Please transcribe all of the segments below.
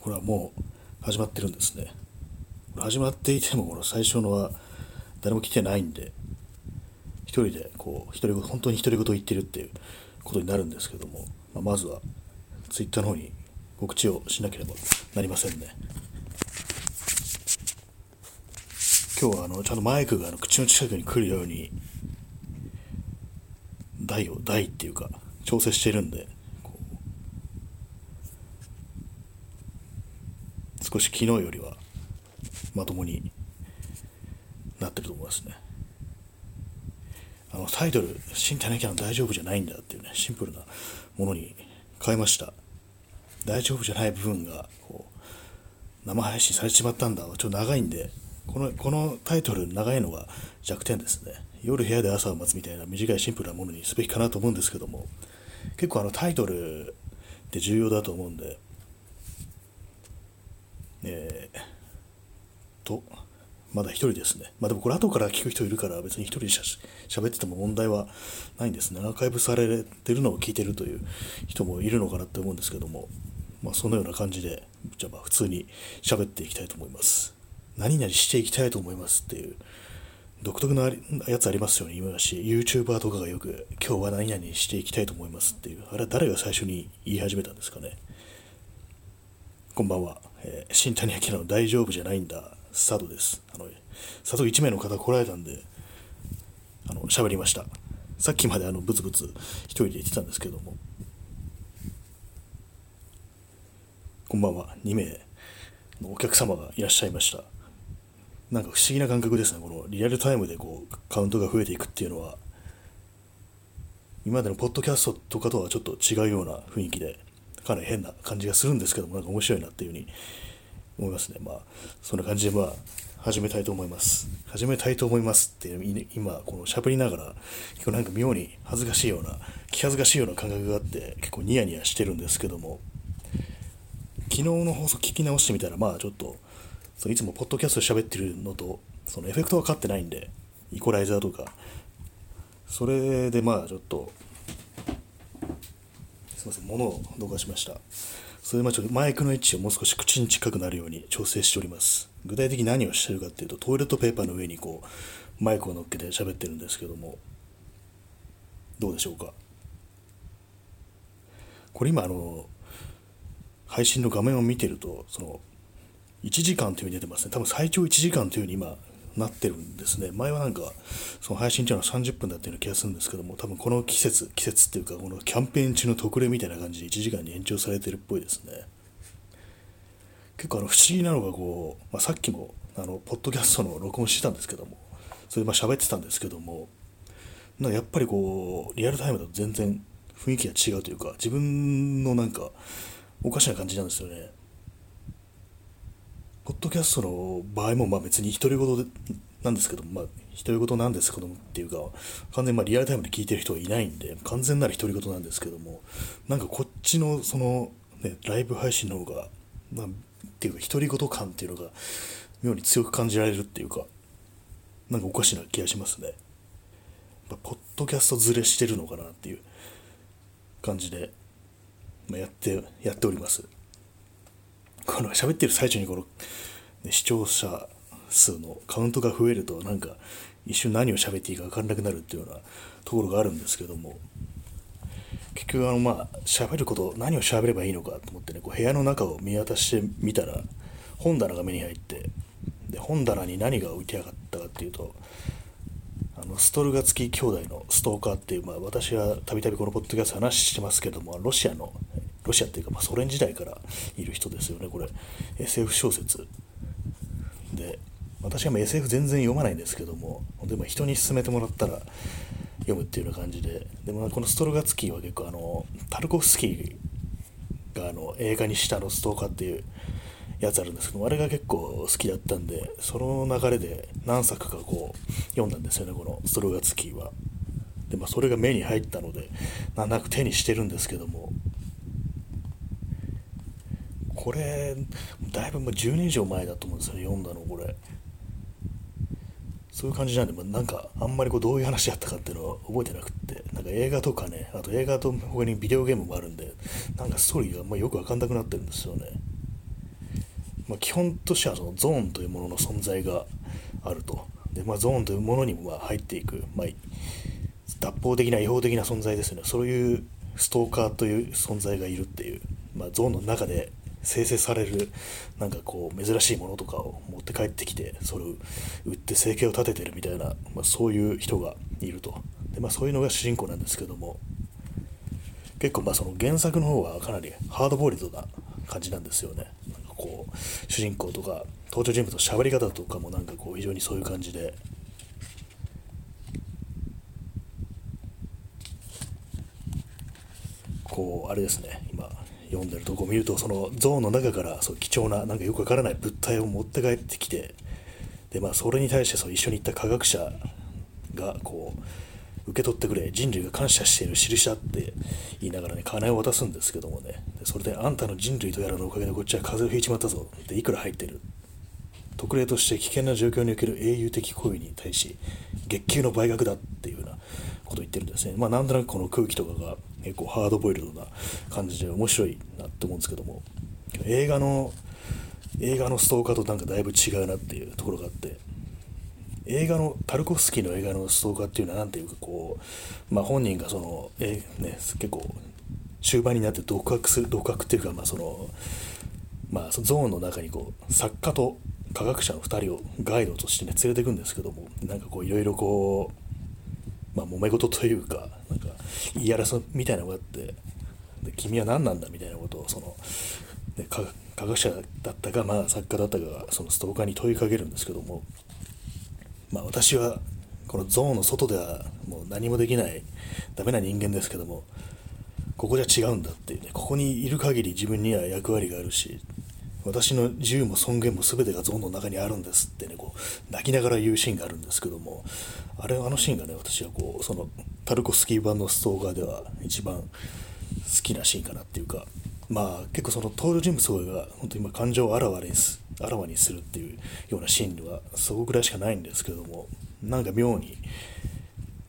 これはもう始まってるんですね。始まっていても、この最初のは誰も来てないんで、一人でこう、独り言、本当に独り言言ってるっていうことになるんですけども、まあ、まずはツイッターの方に告知をしなければなりませんね。今日はあのちゃんとマイクがあの口の近くに来るように台を台っていうか調整してるんで少し昨日よりはまともになってると思いますね。あのタイトル「新谷キャン大丈夫じゃないんだ」っていうねシンプルなものに変えました。大丈夫じゃない部分がこう生配信されちまったんだ。ちょっと長いんでこのこのタイトル長いのが弱点ですね。夜部屋で朝を待つみたいな短いシンプルなものにすべきかなと思うんですけども結構あのタイトルって重要だと思うんでえー、とまだ一人ですね。まあでもこれ後から聞く人いるから別に一人でしゃべってても問題はないんですね。アーカイブされてるのを聞いてるという人もいるのかなって思うんですけども、まあそのような感じで、じゃあまあ普通に喋っていきたいと思います。何々していきたいと思いますっていう独特なやつありますよね、今だし YouTuber とかがよく今日は何々していきたいと思いますっていう、あれは誰が最初に言い始めたんですかね。こんばんは。えー、新谷明の大丈夫じゃないんだ、スタートです。あの、佐藤1名の方来られたんで、あの、喋りました。さっきまであの、ブツブツ一人で言ってたんですけども。こんばんは。2名のお客様がいらっしゃいました。なんか不思議な感覚ですね。このリアルタイムでこう、カウントが増えていくっていうのは、今までのポッドキャストとかとはちょっと違うような雰囲気で、かなり変な感じがするんですけども、なんか面白いなっていうふうに思いますね。まあ、そんな感じで、まあ、始めたいと思います。始めたいと思いますって、今、この喋りながら、結構なんか妙に恥ずかしいような、気恥ずかしいような感覚があって、結構ニヤニヤしてるんですけども、昨日の放送聞き直してみたら、まあちょっと、そのいつもポッドキャストで喋ってるのと、そのエフェクトがかってないんで、イコライザーとか、それでまあちょっとすみません、物を動かしました。それでちょっとマイクの位置をもう少し口に近くなるように調整しております。具体的に何をしてるかっていうと、トイレットペーパーの上にこう、マイクを乗っけて喋ってるんですけども、どうでしょうか？これ今、あの、配信の画面を見てると、その、1時間というふうに出てますね。多分最長1時間というふうに今なってるんですね。前はなんか、その配信っていうの30分だったような気がするんですけども、多分この季節、季節っていうか、このキャンペーン中の特例みたいな感じで1時間に延長されてるっぽいですね。結構あの不思議なのがこう、まあ、さっきもあのポッドキャストの録音してたんですけども、それでまあ喋ってたんですけども、なんかやっぱりこう、リアルタイムだと全然雰囲気が違うというか、自分のなんか、おかしな感じなんですよね。ポッドキャストの場合もまあ別に独り言なんですけどまあ独り言なんですけどもっていうか完全にまあリアルタイムで聞いてる人はいないんで完全なる独り言なんですけどもなんかこっちのその、ね、ライブ配信の方が、まあ、っていうか独り言感っていうのが妙に強く感じられるっていうかなんかおかしな気がしますね。まあポッドキャストずれしてるのかなっていう感じで、まあ、やってやっております。この喋ってる最中にこの、ね、視聴者数のカウントが増えるとなんか一瞬何を喋っていいか分からなくなるっていうようなところがあるんですけども。結局あのまあ喋ること何を喋ればいいのかと思ってねこう部屋の中を見渡してみたら本棚が目に入ってで本棚に何が置いてあったかっていうとあのストルガツキ兄弟のストーカーっていう、まあ、私はたびたびこのポッドキャスト話してますけどもロシアのロシアっていうか、まあ、ソ連時代からいる人ですよねこれ。SF 小説。で私は SF 全然読まないんですけどもでも人に勧めてもらったら読むっていうような感じで。でもこのストロガツキーは結構あのタルコフスキーがあの映画にしたのストーカーっていうやつあるんですけどあれが結構好きだったんでその流れで何作かこう読んだんですよねこのストロガツキーは。でまあそれが目に入ったのでなんなく手にしてるんですけどもこれだいぶもう10年以上前だと思うんですよね読んだのこれ。そういう感じなんで、まあ、なんかあんまりこうどういう話やったかっていうのは覚えてなくって。なんか映画とかねあと映画と他にビデオゲームもあるんでなんかストーリーがまよく分かんなくなってるんですよね。まあ、基本としてはそのゾーンというものの存在があると。で、まあ、ゾーンというものにもま入っていく、まあ、脱法的な違法的な存在ですね。そういうストーカーという存在がいるっていう、まあ、ゾーンの中で生成されるなんかこう珍しいものとかを持って帰ってきてそれを売って生計を立ててるみたいな、まあ、そういう人がいると。で、まあ、そういうのが主人公なんですけども結構まあその原作の方はかなりハードボイルドな感じなんですよね。なんかこう主人公とか登場人物の喋り方とかもなんかこう非常にそういう感じで。こうあれですね。読んでるとこを見るとそのゾーンの中からそう貴重ななんかよくわからない物体を持って帰ってきてでまあそれに対してそう一緒に行った科学者がこう受け取ってくれ人類が感謝している印だって言いながらね金を渡すんですけどもね。それであんたの人類とやらのおかげでこっちは風邪をひいちまったぞ。っていくら入ってる。特例として危険な状況における英雄的行為に対し月給の倍額だっていうようなことを言ってるんですね。まあなんとなくこの空気とかが結構ハードボイルドな感じで面白いなって思うんですけども。映画の映画のストーカーとなんかだいぶ違うなっていうところがあって。映画のタルコフスキーの映画のストーカーっていうのは何ていうかこう、まあ、本人がその、えね、結構終盤になって独白する独白っていうかまあそのまあ、ゾーンの中にこう作家と科学者の2人をガイドとしてね連れていくんですけどもなんかこういろいろこうまあ揉め事というか言い争いみたいなのがあってで君は何なんだみたいなことをその、科学者だったか、まあ、作家だったかがそのストーカーに問いかけるんですけども、まあ、私はこのゾーンの外ではもう何もできないダメな人間ですけどもここじゃ違うんだっていうねここにいる限り自分には役割があるし私の自由も尊厳も全てがゾーンの中にあるんですってねこう泣きながら言うシーンがあるんですけどもあれあのシーンがね私はこうそのタルコスキー版のストーカーでは一番好きなシーンかなっていうかまあ結構その登場人物が本当に今感情をあらわにすあらわにするっていうようなシーンではそこぐらいしかないんですけどもなんか妙に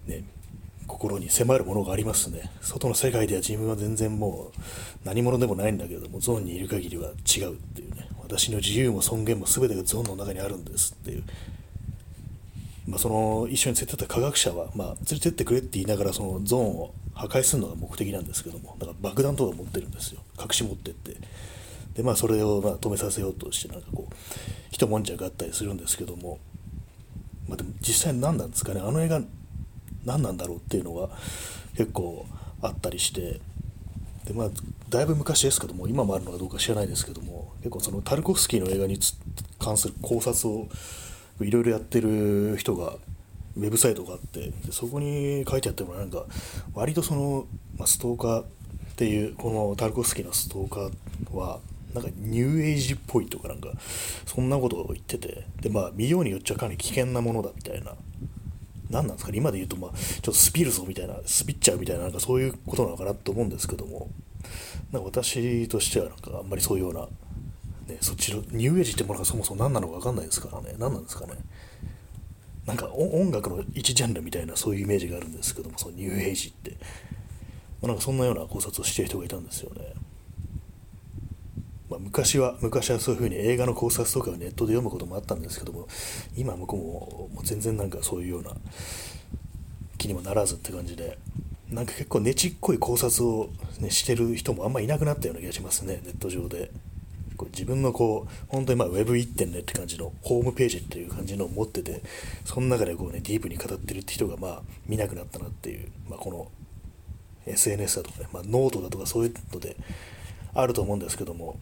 ね心に迫るものがありますね。外の世界では自分は全然もう何者でもないんだけどもゾーンにいる限りは違うっていうね。私の自由も尊厳も全てがゾーンの中にあるんですっていう。まあ、その一緒に連れてった科学者は、まあ、連れてってくれって言いながらそのゾーンを破壊するのが目的なんですけどもだから爆弾とか持ってるんですよ。隠し持ってって。でまあそれをまあ止めさせようとしてなんかこう一悶着があったりするんですけども、まあ、でも実際何なんですかね。あの映画何なんだろうっていうのが結構あったりしてでまあだいぶ昔ですけども今もあるのかどうか知らないですけども結構そのタルコフスキーの映画に関する考察をいろいろやってる人がウェブサイトがあってでそこに書いてあったのはなんか割とその、まあ、ストーカーっていうこのタルコフスキーのストーカーはなんかニューエイジっぽいとかなんかそんなことを言っててでまあ見ようによっちゃかなり危険なものだみたいな何なんですかね。今で言うとまあちょっとスピるぞみたいなスピっちゃうみたいななんかそういうことなのかなと思うんですけども。なんか私としてはなんかあんまりそういうようなね、そっちのニューエイジってものがそもそも何なのか分かんないですからね。何なんですかね。なんか音楽の一ジャンルみたいなそういうイメージがあるんですけどもそのニューエイジって、まあ、なんかそんなような考察をしてる人がいたんですよね、まあ、昔は昔はそういうふうに映画の考察とかをネットで読むこともあったんですけども今向こうももう全然なんかそういうような気にもならずって感じでなんか結構ねちっこい考察を、ね、してる人もあんまいなくなったような気がしますねネット上で。こう自分のこう本当にまあ Web1.0 って感じのホームページっていう感じのを持っててその中でこうねディープに語ってるって人がまあ見なくなったなっていう、まあ、この SNS だとかね、まあ、ノートだとかそういうのであると思うんですけども、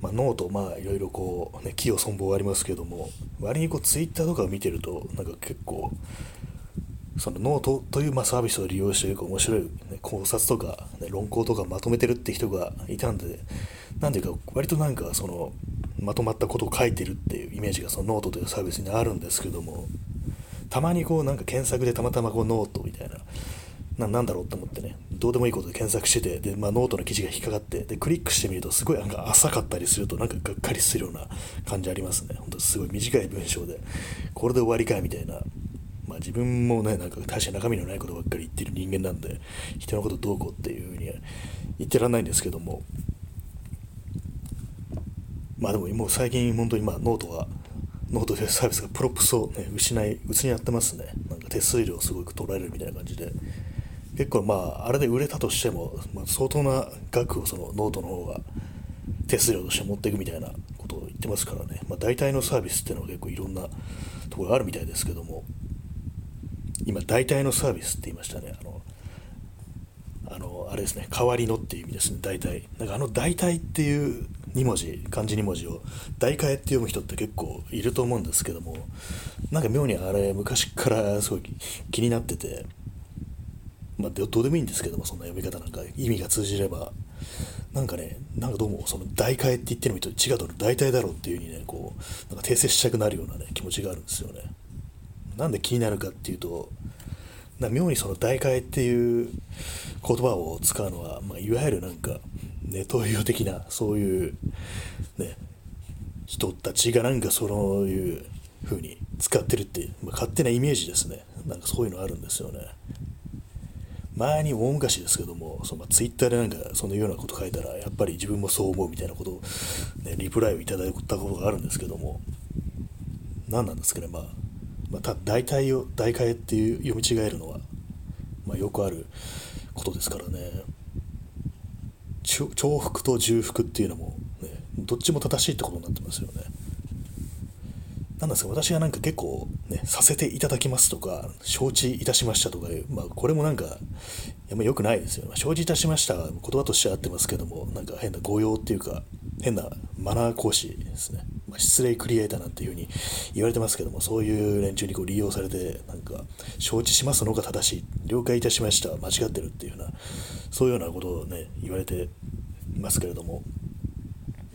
まあ、ノートまあいろいろこうね毀誉褒貶ありますけども。割にこう Twitter とかを見てるとなんか結構そのノートというまあサービスを利用してよく面白い、ね、考察とか、ね、論考とかまとめてるって人がいたんで、なんていうか、割となんかその、まとまったことを書いてるっていうイメージがそのノートというサービスにあるんですけども、たまにこうなんか検索でたまたまこうノートみたいな、ななんだろうと思ってね、どうでもいいことで検索してて、で、まあ、ノートの記事が引っかかって、で、クリックしてみると、すごいなんか浅かったりすると、なんかがっかりするような感じありますね。本当すごい短い文章で、これで終わりかいみたいな、まあ、自分もね、なんか大して中身のないことばっかり言ってる人間なんで、人のことどうこうっていうふうに言ってらんないんですけども、まあでももう最近本当にまあノートはノートでサービスが props を、ね、失い、失ってますね。なんか手数料すごく取られるみたいな感じで。結構まあ、あれで売れたとしても、まあ、相当な額をそのノートの方が手数料として持っていくみたいなことを言ってますからね。まあ、大体のサービスっていうのは結構いろんなところがあるみたいですけども、今、大体のサービスって言いましたね。あの、あのあれですね、代わりのっていう意味ですね、大体。なんかあの大体っていう2文字漢字2文字を代替えって読む人って結構いると思うんですけどもなんか妙にあれ昔からすごい気になっててまあどうでもいいんですけどもそんな読み方なんか意味が通じればなんかねなんかどうもその代替えって言ってるのと違うと代替だろうっていう風にねこうなんか訂正したくなるようなね気持ちがあるんですよね。なんで気になるかっていうとな妙にその代替えっていう言葉を使うのは、まあ、いわゆるなんかネトウヨ的なそういう、ね、人たちがなんかそういう風に使ってるっていう、まあ、勝手なイメージですね。なんかそういうのあるんですよね。前に大昔ですけどもそのツイッターでなんかそのようなこと書いたらやっぱり自分もそう思うみたいなことを、ね、リプライをいただいたことがあるんですけども何なんですかねまあ、まあ、た代替を代替っていう読み違えるのは、まあ、よくあることですからね重複と重複っていうのも、ね、どっちも正しいってことになってますよね。なんですか私がなんか結構、ね、させていただきますとか、承知いたしましたとかまあ、これもなんか、や良くないですよ、ね。承知いたしました言葉としては合ってますけども、なんか変な誤用っていうか、変なマナー講師ですね。まあ、失礼クリエイターなんていうふうに言われてますけども、そういう連中にこう利用されて、なんか、承知しますのが正しい、了解いたしました、間違ってるっていうような、そういうようなことをね、言われてますけれども、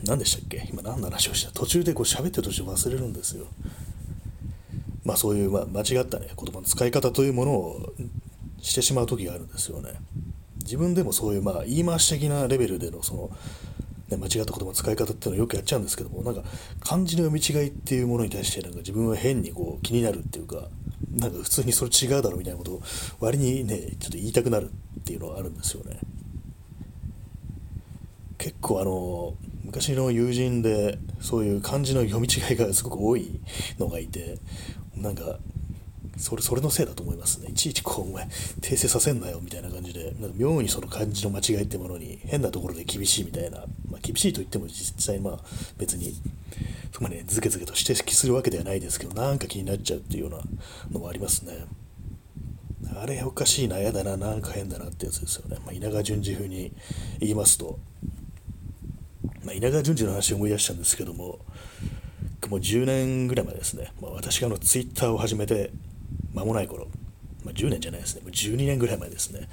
何でしたっけ？今何の話をした？途中でこう喋ってる途中忘れるんですよ。まあそういう、まあ、間違ったね、言葉の使い方というものをしてしまう時があるんですよね。自分でもそういう、まあ、言い回し的なレベルでのその、ね、間違った言葉の使い方っていうのをよくやっちゃうんですけどもなんか漢字の読み違いっていうものに対してなんか自分は変にこう気になるっていうかなんか普通にそれ違うだろうみたいなことを割にねちょっと言いたくなるっていうのはあるんですよね結構あの昔の友人でそういう漢字の読み違いがすごく多いのがいてなんかそれそれのせいだと思いますね。いちいちこう、お前、訂正させんなよみたいな感じで、なんか妙にその漢字の間違いってものに変なところで厳しいみたいな、まあ、厳しいと言っても実際、まあ別に、そこまで、ズケズケと指摘するわけではないですけど、なんか気になっちゃうっていうようなのもありますね。あれおかしいな、嫌だな、なんか変だなってやつですよね。まあ、稲川淳二風に言いますと、まあ、稲川淳二の話を思い出したんですけども、もう10年ぐらい前ですね、まあ、私があのツイッターを始めて間もない頃、まあ、10年じゃないですね、もう12年ぐらい前ですね、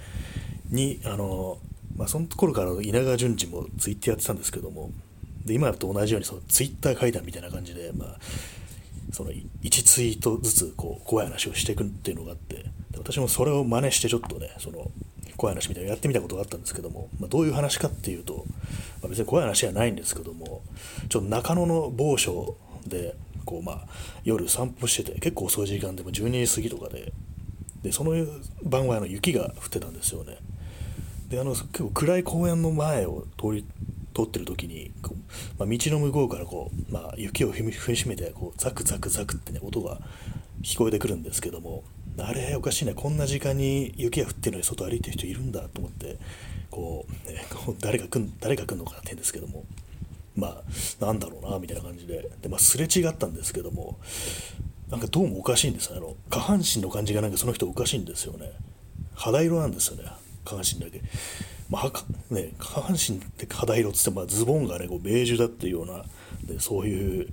に、あの、まあ、その頃から稲川淳二もツイッターやってたんですけども、で今と同じようにそのツイッター会談みたいな感じで、まあ、その1ツイートずつこう怖い話をしていくっていうのがあって私もそれを真似してちょっとねその怖い話みたいなやってみたことがあったんですけども、まあ、どういう話かっていうと、まあ、別に怖い話じゃないんですけどもちょっと中野の某所でこうまあ夜散歩してて結構遅い時間でも12時過ぎとかででその晩はあの雪が降ってたんですよね。であの結構暗い公園の前を通り通ってる時にこう、まあ、道の向こうからこう、まあ、雪を踏みしめてこうザクザクザクってね音が聞こえてくるんですけどもあれおかしいね。こんな時間に雪が降ってるのに外歩いてる人いるんだと思ってこう、ね、誰が来ん誰が来るのかなって言うんですけども。まあ、なんだろうな、みたいな感じで、で、まあ、すれ違ったんですけども、なんかどうもおかしいんですあの、下半身の感じがなんかその人おかしいんですよね。肌色なんですよね、下半身だけ。まあ、ね、下半身って肌色っつって、まあ、ズボンがね、こうベージュだっていうような、でそういう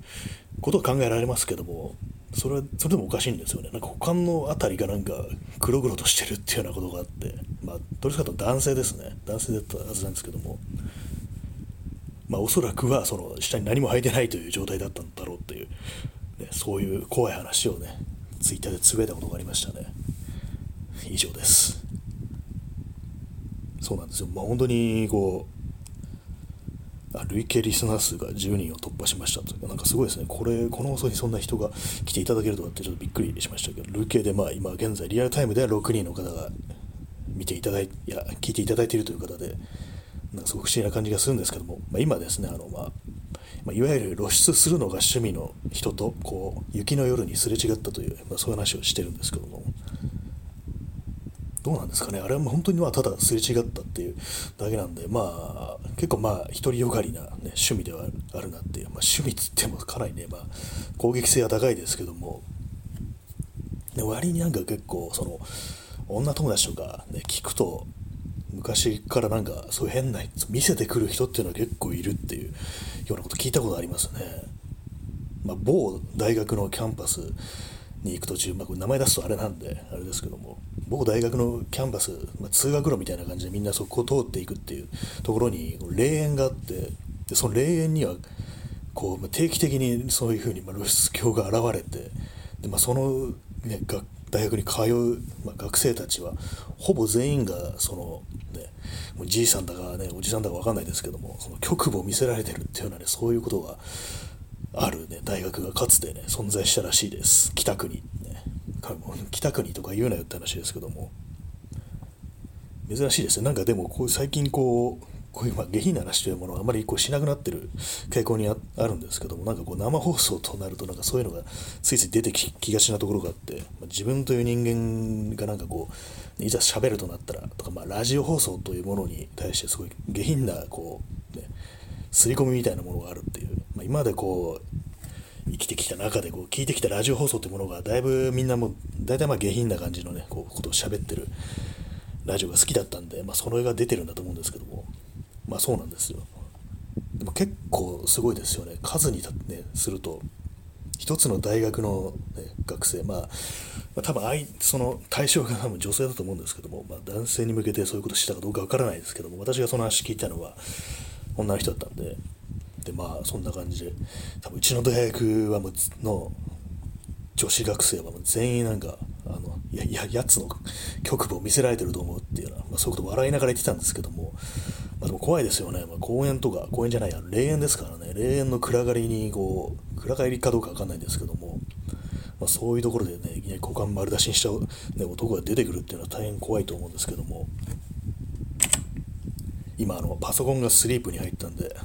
ことが考えられますけども、それは、それでもおかしいんですよね。なんか股間の辺りがなんか黒々としてるっていうようなことがあって、まあ、どれかと男性ですね。男性だったはずなんですけども、まあ、おそらくはその下に何も履いてないという状態だったんだろうっていう、ね、そういう怖い話をねツイッターでつぶやいたことがありましたね以上ですそうなんですよまあ本当にこう累計リスナー数が10人を突破しましたと。いうかなんかすごいですね。これこの放送にそんな人が来ていただけるとかってちょっとびっくりしましたけど。累計でまあ今現在リアルタイムでは6人の方が見ていただいいや聞いていただいているという方で。なんかすごく不思議な感じがするんですけども、まあ、今ですね、あの、まあ、まあ、いわゆる露出するのが趣味の人とこう雪の夜にすれ違ったという、まあ、そういう話をしてるんですけども。どうなんですかね。あれは本当にまあただすれ違ったっていうだけなんでまあ結構まあ独りよがりな、ね、趣味ではあるなっていう、まあ、趣味っつってもかなりね、まあ、攻撃性は高いですけども。で割になんか結構その女友達とか、ね、聞くと昔からなんかそういう変な見せてくる人っていうのは結構いるっていうようなこと聞いたことありますね。まあ、某大学のキャンパスに行く途中、まあ、名前出すとあれなんであれですけども。某大学のキャンパス、まあ、通学路みたいな感じでみんなそこを通っていくっていうところに霊園があってでその霊園にはこう定期的にそういうふうに露出狂が現れてで、まあ、その、ね、が大学に通う、まあ、学生たちはほぼ全員がその、ね、もうじいさんだかねおじさんだか分かんないですけどもその局部を見せられてるっていうようなねそういうことがある、ね、大学がかつてね存在したらしいです。北区に、ね、北区にとか言うなよって話ですけども。珍しいですね。なんかでもこう最近こうこういうまあ下品な話というものはあまりこうしなくなってる傾向にあるんですけども。なんかこう生放送となるとなんかそういうのがついつい出てきがちなところがあって、まあ、自分という人間がなんかこういざ喋るとなったらとか、まあ、ラジオ放送というものに対してすごい下品なこう、ね、刷り込みみたいなものがあるっていう、まあ、今までこう生きてきた中でこう聞いてきたラジオ放送というものがだいぶみんなも大体まあ下品な感じのねこうことを喋ってるラジオが好きだったんで、まあ、それが出てるんだと思うんですけどもまあそうなんですよでも結構すごいですよね数に、ね、すると一つの大学の、ね、学生、まあ、まあ、多分その対象が多分女性だと思うんですけども、まあ、男性に向けてそういうことしたかどうかわからないですけども私がその話聞いたのは女の人だったんででまあそんな感じで。多分うちの大学はもうの女子学生はもう全員なんかあのやややつの局部を見せられてると思うっていうような、まあ、そういうこと笑いながら言ってたんですけども、まあ、でも怖いですよね、まあ、公園とか公園じゃないや霊園ですからね。霊園の暗がりにこう暗がりかどうか分かんないんですけども、まあ、そういうところでねいきなり股間丸出しにしちゃう、ね、男が出てくるっていうのは大変怖いと思うんですけども。今あのパソコンがスリープに入ったんで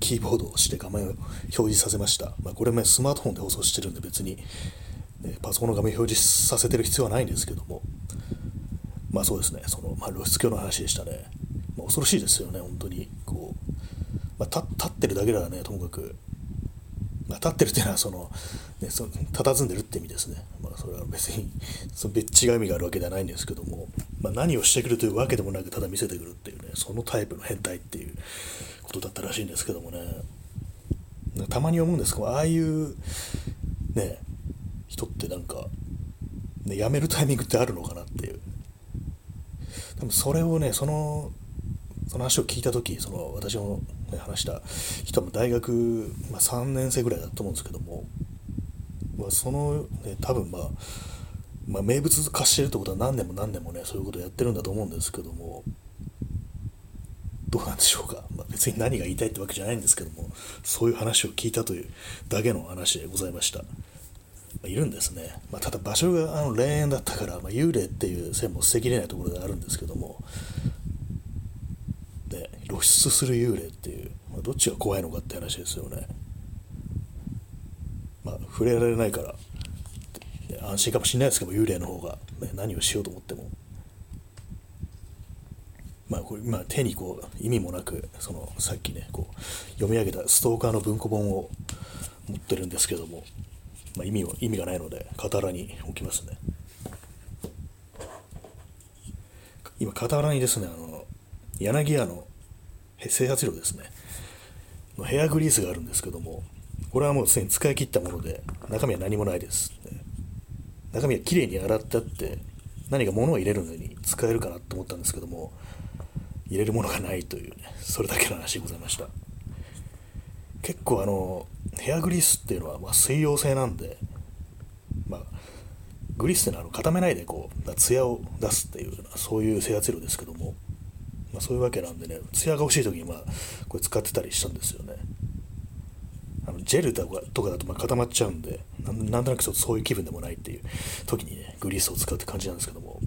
キーボードをして画面を表示させました、まあ、これもスマートフォンで放送してるんで別に、ね、パソコンの画面表示させてる必要はないんですけども。まあそうですね。その、まあ、露出狂の話でしたね、まあ、恐ろしいですよね本当に。こう、まあ、立ってるだけならねともかく。まあ、立ってるっていうのはその、ね、その佇んでるって意味ですね。まあ、それは別にその別違う意味があるわけではないんですけども、まあ、何をしてくるというわけでもなくただ見せてくるっていうねそのタイプの変態っていう。ことだったらしいんですけどもね。たまに思うんですけどああいうね人ってなんか、ね、辞めるタイミングってあるのかなっていう。多分それをねそのその話を聞いた時その私の、ね、話した人も大学、まあ、3年生ぐらいだと思うんですけども、まあ、その、ね、多分まあまあ、名物化してるってことは何年も何年もねそういうことをやってるんだと思うんですけどもどうなんでしょうか、まあ、別に何が言いたいってわけじゃないんですけどもそういう話を聞いたというだけの話でございました、まあ、いるんですね、まあ、ただ場所があの霊園だったから、ま幽霊っていう線も捨てきれないところであるんですけどもで露出する幽霊っていう、まどっちが怖いのかって話ですよね。まあ触れられないから安心かもしれないですけど幽霊の方が、ね、何をしようと思っても。まあ、これ今手にこう意味もなくそのさっきねこう読み上げたストーカーの文庫本を持ってるんですけども、まあ、意味は意味がないので傍らに置きますね。今傍らにですねあの柳屋の整髪料ですね。ヘアグリースがあるんですけどもこれはもうすでに使い切ったもので中身は何もないです、ね。中身はきれいに洗ってあって何か物を入れるのに使えるかなと思ったんですけども入れるものがないというねそれだけの話でございました。結構あのヘアグリスっていうのはま水溶性なんでまあグリスっていうのはあの固めないでこうツヤを出すっていうそういう整髪料ですけども、まあ、そういうわけなんでねツヤが欲しい時にまあこれ使ってたりしたんですよね。あのジェルとかとかだとま固まっちゃうんでなんとなくそういう気分でもないっていう時にねグリスを使うって感じなんですけども、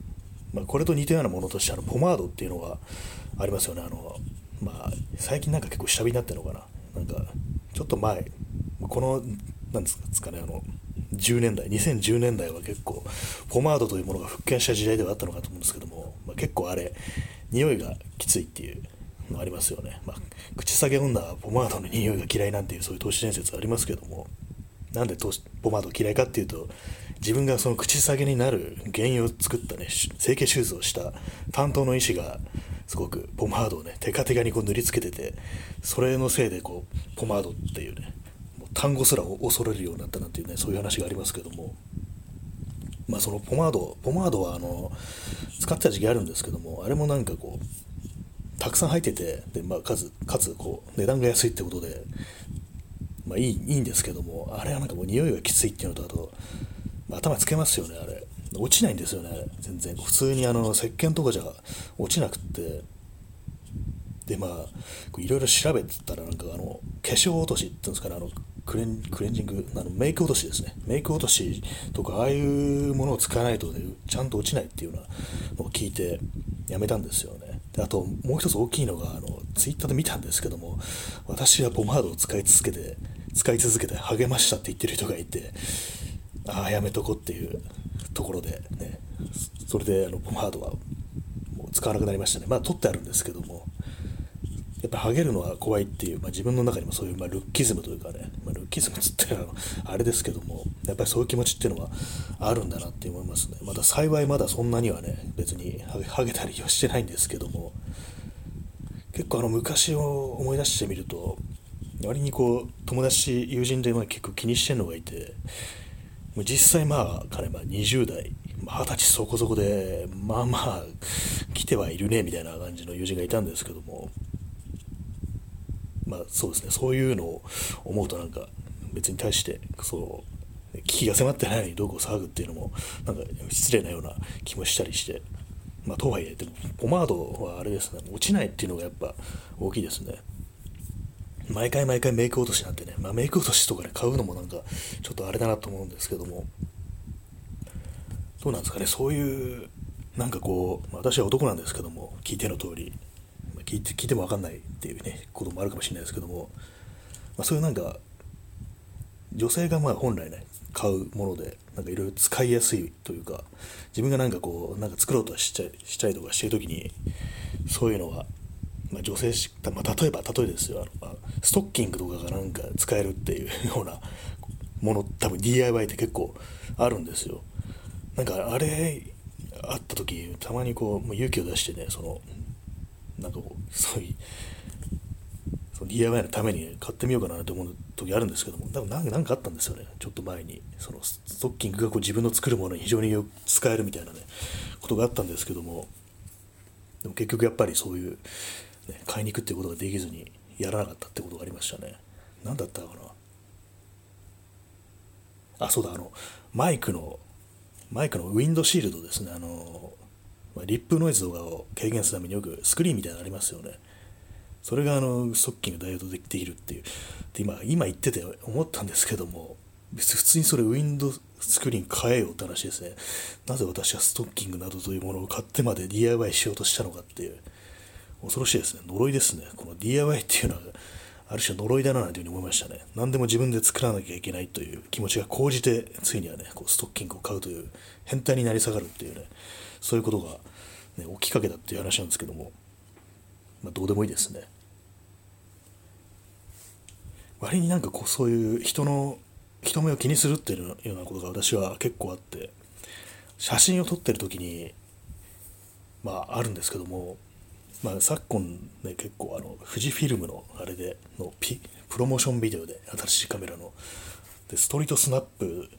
まあ、これと似たようなものとしてあのポマードっていうのがありますよね。あのまあ最近なんか結構下火になってるのかな。なんかちょっと前このなんですかねあの10年代2010年代は結構ポマードというものが復権した時代ではあったのかと思うんですけども、まあ、結構あれ匂いがきついっていうのありますよね、まあ、口下げ女はポマードの匂いが嫌いなんていうそういう都市伝説ありますけどもなんでポマード嫌いかっていうと自分がその口下げになる原因を作ったね整形手術をした担当の医師がすごくポマードをねテカテカにこう塗りつけててそれのせいでこうポマードっていうねもう単語すら恐れるようになったなんていうねそういう話がありますけども。まあそのポマードポマードはあの使ってた時期あるんですけどもあれもなんかこうたくさん入っててで、まあ、かつかつこう値段が安いってことでまあいいいいんですけどもあれはなんかもう匂いがきついっていうのとあと頭つけますよねあれ。落ちないんですよね。全然。普通にあの石鹸とかじゃ落ちなくって。でまあいろいろ調べてたらなんかあの化粧落としっていうんですかね。あのクレンクレンジングあのメイク落としですね。メイク落としとかああいうものを使わないと、ね、ちゃんと落ちないっていうようなのを聞いてやめたんですよね。であともう一つ大きいのがあのツイッターで見たんですけども私はポマードを使い続けて使い続けて励ましたって言ってる人がいてああやめとこうっていう。ところでねそれであのポマードはもう使わなくなりましたね。まあ取ってあるんですけどもやっぱハゲるのは怖いっていう、まあ、自分の中にもそういう、まあ、ルッキズムというかね、まあ、ルッキズムっつってあれですけどもやっぱりそういう気持ちっていうのはあるんだなって思いますね。まだ幸いまだそんなにはね別にハゲたりはしてないんですけども結構あの昔を思い出してみると割にこう友達友人で結構気にしてるのがいて実際まあ彼は20代二十歳そこそこでまあまあ来てはいるねみたいな感じの友人がいたんですけどもまあそうですねそういうのを思うとなんか別に対してそう危機が迫ってないのにどこを騒ぐっていうのもなんか失礼なような気もしたりしてまあとはいえでもポマードはあれですね落ちないっていうのがやっぱ大きいですね。毎回毎回メイク落としなんてね、まあ、メイク落としとかね、買うのもなんか、ちょっとあれだなと思うんですけども、どうなんですかね、そういう、なんかこう、私は男なんですけども、聞いての通り、聞いて聞いても分かんないっていうね、こともあるかもしれないですけども、まあ、そういうなんか、女性がまあ本来ね、買うもので、なんかいろいろ使いやすいというか、自分がなんかこう、なんか作ろうとしちゃしたりとかしてるときに、そういうのは、まあ、女性し、まあ、例えば例えですよあの、あ、ストッキングとかがなんか使えるっていうようなもの多分 DIY って結構あるんですよ。なんかあれあった時たまにこう勇気を出してねそのなんかこうそういう DIY のために買ってみようかなと思う時あるんですけども多分なんかあったんですよねちょっと前に。そのストッキングがこう自分の作るものに非常によく使えるみたいなねことがあったんですけどもでも結局やっぱりそういうね、買いに行くっていうことができずにやらなかったってことがありましたね。何だったかな。あそうだあのマイクのマイクのウィンドシールドですね。あのリップノイズとかを軽減するためによくスクリーンみたいなのありますよね。それがあのストッキングダイオードでできるっていう。で今今言ってて思ったんですけども別に普通にそれウィンドスクリーン変えようって話ですね。なぜ私はストッキングなどというものを買ってまで DIY しようとしたのかっていう。恐ろしいですね。呪いですね。この DIY っていうのは、ある種呪いだななんていうふうに思いましたね。何でも自分で作らなきゃいけないという気持ちが高じて、ついにはね、こうストッキングを買うという変態になり下がるっていうね、そういうことが、ね、起きかけたっていう話なんですけども、まあ、どうでもいいですね。割になんかこうそういう人の人目を気にするっていうようなことが私は結構あって写真を撮ってる時にまああるんですけどもまあ、昨今ね結構あの富士フィルムのあれでのピプロモーションビデオで新しいカメラのでストリートスナップ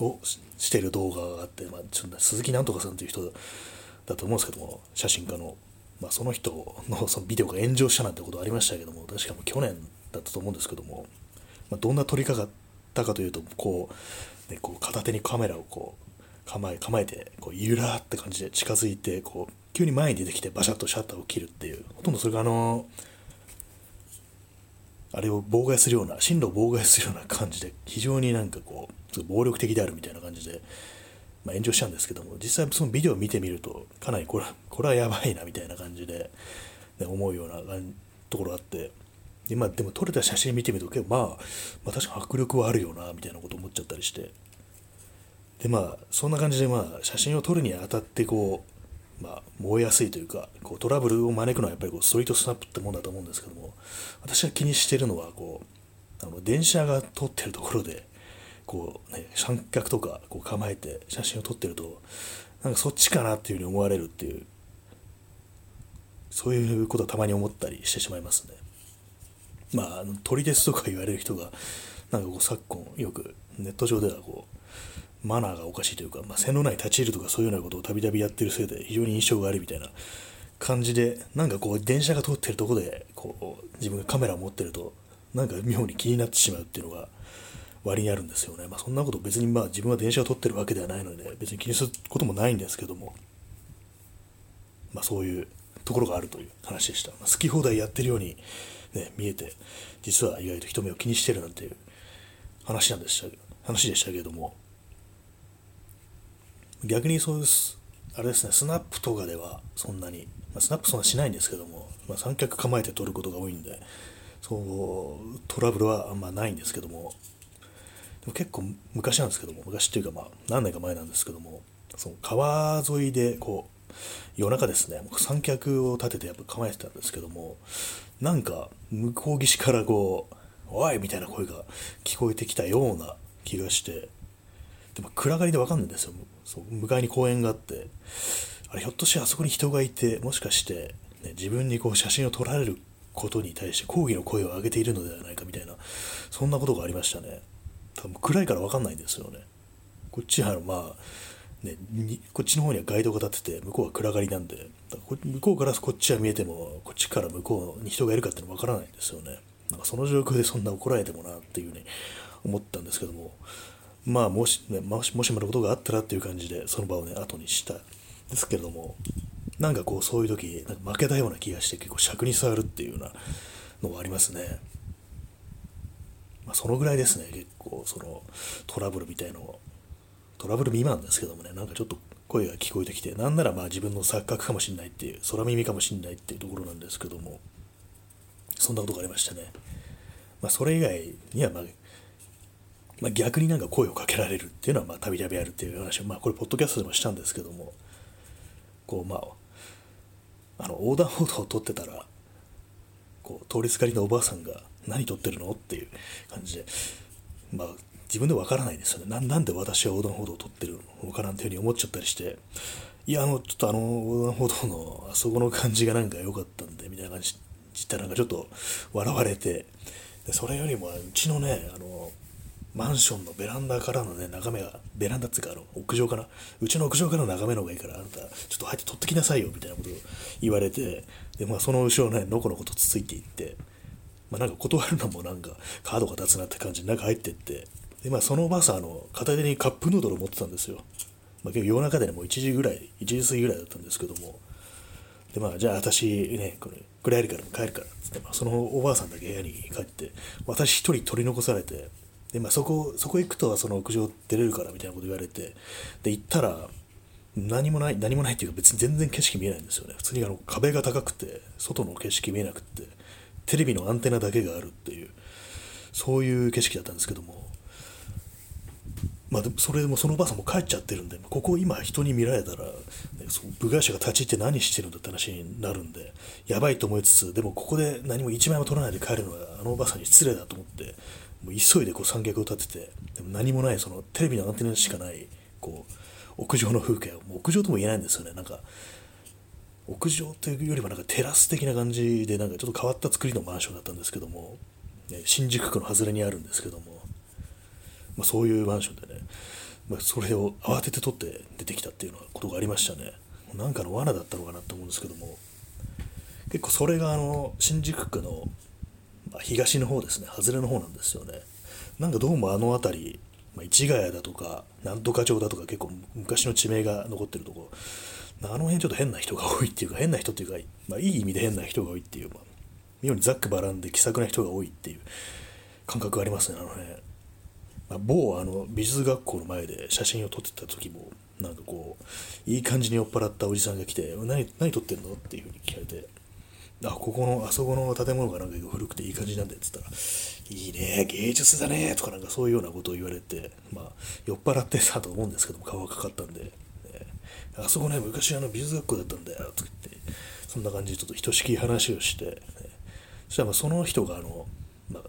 をしてる動画があって、まあ、ちょっと鈴木なんとかさんという人だと思うんですけども写真家の、まあ、その人のそのビデオが炎上したなんてことありましたけども確かも去年だったと思うんですけども、まあ、どんな撮り方かというとこう,、ね、こう片手にカメラをこう構え構えてこうゆらーって感じで近づいてこう急に前に出てきてバシャッとシャッターを切るっていうほとんどそれがあのあれを妨害するような進路を妨害するような感じで非常になんかこう暴力的であるみたいな感じで、まあ、炎上したんですけども実際そのビデオを見てみるとかなりこれこれはやばいなみたいな感じで、ね、思うようなところがあってで,、まあ、でも撮れた写真見てみると結構、まあ、まあ確かに迫力はあるよなみたいなこと思っちゃったりしてでまあそんな感じでまあ写真を撮るにあたってこう、まあ、燃えやすいというかこうトラブルを招くのはやっぱりこうストリートスナップってもんだと思うんですけども私が気にしてるのはこうあの電車が通ってるところでこう、ね、三脚とかこう構えて写真を撮ってるとなんかそっちかなっていうふうに思われるっていうそういうことはたまに思ったりしてしまいますね。まあ、鳥ですとか言われる人が、なんかこう昨今よくネット上ではこう、マナーがおかしいというか、まあ、背のない立ち入るとかそういうようなことをたびたびやってるせいで非常に印象があるみたいな感じで、なんかこう電車が通ってるとこでこう自分がカメラを持ってると、なんか妙に気になってしまうっていうのが割にあるんですよね。まあ、そんなこと別にまあ自分は電車を撮ってるわけではないので、別に気にすることもないんですけども、まあ、そういうところがあるという話でした。まあ、好き放題やってるようにね、見えて、実は意外と人目を気にしてるなんていう話なんでした話でしたけども、逆にそうです、あれですね、スナップとかではそんなに、まあ、スナップそんなしないんですけども、まあ、三脚構えて撮ることが多いんで、そうトラブルはあんまないんですけども、でも結構昔なんですけども、昔っていうかまあ何年か前なんですけども、その川沿いでこう、夜中ですね、三脚を立ててやっぱ構えてたんですけども、なんか向こう岸からこう、おいみたいな声が聞こえてきたような気がして、でも暗がりでわかんないんですよ。そう向かいに公園があって、あれひょっとしてあそこに人がいて、もしかして、ね、自分にこう写真を撮られることに対して抗議の声を上げているのではないかみたいな、そんなことがありましたね。多分暗いからわかんないんですよね。こっちはまあ、ね、こっちの方にはガイドが立ってて向こうは暗がりなんで向こうからこっちは見えてもこっちから向こうに人がいるかってのは分からないんですよねなんかその状況でそんな怒られてもなっていうふうに思ったんですけどもまあもし,、ね、もしもしものことがあったらっていう感じでその場をね後にしたですけれどもなんかこうそういう時なんか負けたような気がして結構尺に触るっていうようなのがありますねまあ、そのぐらいですね結構そのトラブルみたいのをトラブル未満ですけどもね、なんかちょっと声が聞こえてきて、なんならまあ自分の錯覚かもしれないっていう、空耳かもしれないっていうところなんですけども、そんなことがありましたね。まあ、それ以外には、まあ、まあ、逆になんか声をかけられるっていうのは、まあ、たびたびあるっていう話を、まあ、これ、ポッドキャストでもしたんですけども、こう、まあ、あの、横断歩道を撮ってたら、こう、通りすがりのおばあさんが、何撮ってるの？っていう感じで、まあ、自分でわからないですよねな。なんで私は横断歩道を取ってるのかなっていうふうに思っちゃったりして、いや、あの、ちょっとあの横断歩道のあそこの感じがなんか良かったんで、みたいな感じったらなんかちょっと笑われて、でそれよりもうちのね、あの、マンションのベランダからのね、眺めが、ベランダっていうか、あの、屋上かな。うちの屋上からの眺めの方がいいから、あなた、ちょっと入って撮ってきなさいよ、みたいなことを言われて、で、まあ、その後ろね、のこのことつついていって、まあ、なんか断るのもなんか、カードが立つなって感じで中入ってって、で、まあ、そのおばあさん、あの、片手にカップヌードルを持ってたんですよ。まあ、結構夜中でね、もう1時ぐらい、1時過ぎぐらいだったんですけども、で、まあ、じゃあ私ね、これ、これやるから帰るから、つって、まあ、そのおばあさんだけ部屋に帰って、私一人取り残されて、で、まあ、そこ、そこ行くと、その屋上出れるから、みたいなこと言われて、で、行ったら、何もない、何もないっていうか別に全然景色見えないんですよね。普通にあの壁が高くて、外の景色見えなくて、テレビのアンテナだけがあるっていう、そういう景色だったんですけども、まあ、それでもそのおばあさんも帰っちゃってるんで、ここ今人に見られたら、ね、そ部外者が立ち入って何してるんだって話になるんで、やばいと思いつつ、でもここで何も一枚も取らないで帰るのはあのおばあさんに失礼だと思って、もう急いでこう三脚を立てて、でも何もない、そのテレビのアンテナしかない、こう、屋上の風景を、もう屋上とも言えないんですよね、なんか、屋上というよりはなんかテラス的な感じで、なんかちょっと変わった作りのマンションだったんですけども、ね、新宿区の外れにあるんですけども、まあ、そういうマンションでね、まあ、それを慌てて取って出てきたっていうのことがありましたね。なんかの罠だったのかなと思うんですけども結構それがあの新宿区の、東の方ですね。外れの方なんですよね。なんかどうもあの辺り、まあ、市ヶ谷だとかなんとか町だとか結構昔の地名が残ってるとこ。あの辺ちょっと変な人が多いっていうか変な人っていうか、まあ、いい意味で変な人が多いっていう、まあ、妙にざっくばらんで気さくな人が多いっていう感覚がありますねあの辺。まあ、某あの美術学校の前で写真を撮ってた時もなんかこういい感じに酔っ払ったおじさんが来て「何何撮ってんの?」っていうふうに聞かれて。あここのあそこの建物がなんか古くていい感じなんだよっつったら「いいね芸術だね」とかなんかそういうようなことを言われてまあ酔っ払ってたと思うんですけども顔がかかったんで、え、あそこね昔あの美術学校だったんだよとか言ってそんな感じでちょっとひとしき話をして、ね、そしたらまあその人があの、ま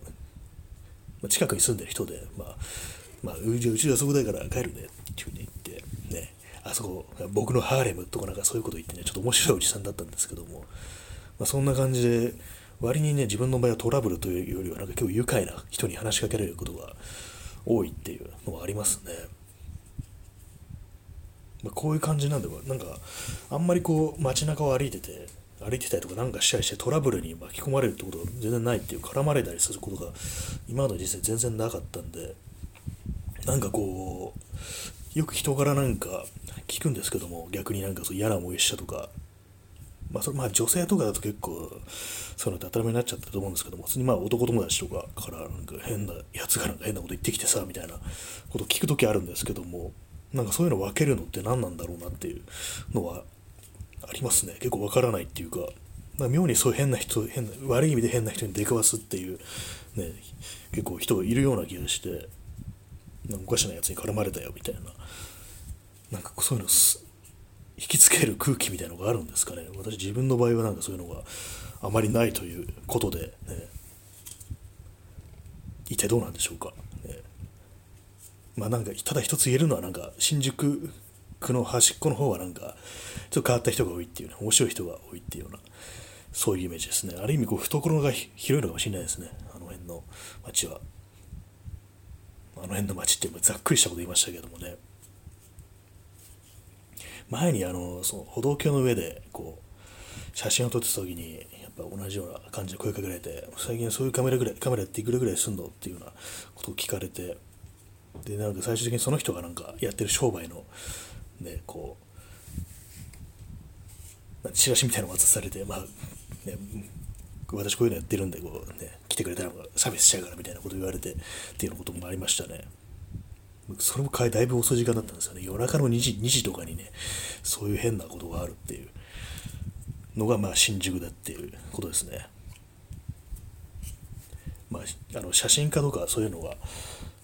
あ、近くに住んでる人で、まあ、まあ、うちうちはそこだから帰るねっていうふうに言って、ね、あそこ、僕のハーレムとかなんかそういうこと言ってね、ちょっと面白いおじさんだったんですけども、まあ、そんな感じで、割にね、自分の場合はトラブルというよりは、なんか今日愉快な人に話しかけられることが多いっていうのはありますね。まあ、こういう感じなんで、なんか、あんまりこう、街中を歩いてて、歩いてたりとかなんかしたりしてトラブルに巻き込まれるってことが全然ないっていう絡まれたりすることが今まで人生全然なかったんでなんかこうよく人柄なんか聞くんですけども逆になんかそう嫌な思いしたとかまあそれまあ女性とかだと結構そういうのって当たり前になっちゃってると思うんですけども普通にまあ男友達とかからなんか変なやつがなんか変なこと言ってきてさみたいなこと聞く時あるんですけどもなんかそういうの分けるのって何なんだろうなっていうのはありますね。結構分からないっていうかま、妙にそういう変な人変な悪い意味で変な人に出くわすっていう、ね、結構人がいるような気がしてなんかおかしなやつに絡まれたよみたいななんかそういうの引きつける空気みたいのがあるんですかね。私自分の場合はなんかそういうのがあまりないということで、ね、一体どうなんでしょうか、ね、まあなんかただ一つ言えるのはなんか新宿区の端っこの方はなんかちょっと変わった人が多いっていうね面白い人が多いっていうようなそういうイメージですね。ある意味こう懐が広いのかもしれないですね。あの辺の街は。あの辺の街ってざっくりしたこと言いましたけどもね。前にあのその歩道橋の上でこう写真を撮ってた時にやっぱ同じような感じで声かけられて最近そういうカメラぐらいカメラっていくらぐらいすんのっていうようなことを聞かれてでなんか最終的にその人がなんかやってる商売のねこうチラシみたいなの渡されてまあね私こういうのやってるんでこうね来てくれたらサービスしちゃうからみたいなこと言われてっていうようなこともありましたね。それもだいぶ遅い時間だったんですよね。夜中の2時 ,2 時とかにね、そういう変なことがあるっていうのが、まあ、新宿だっていうことですね。まあ、あの写真家とかそういうのが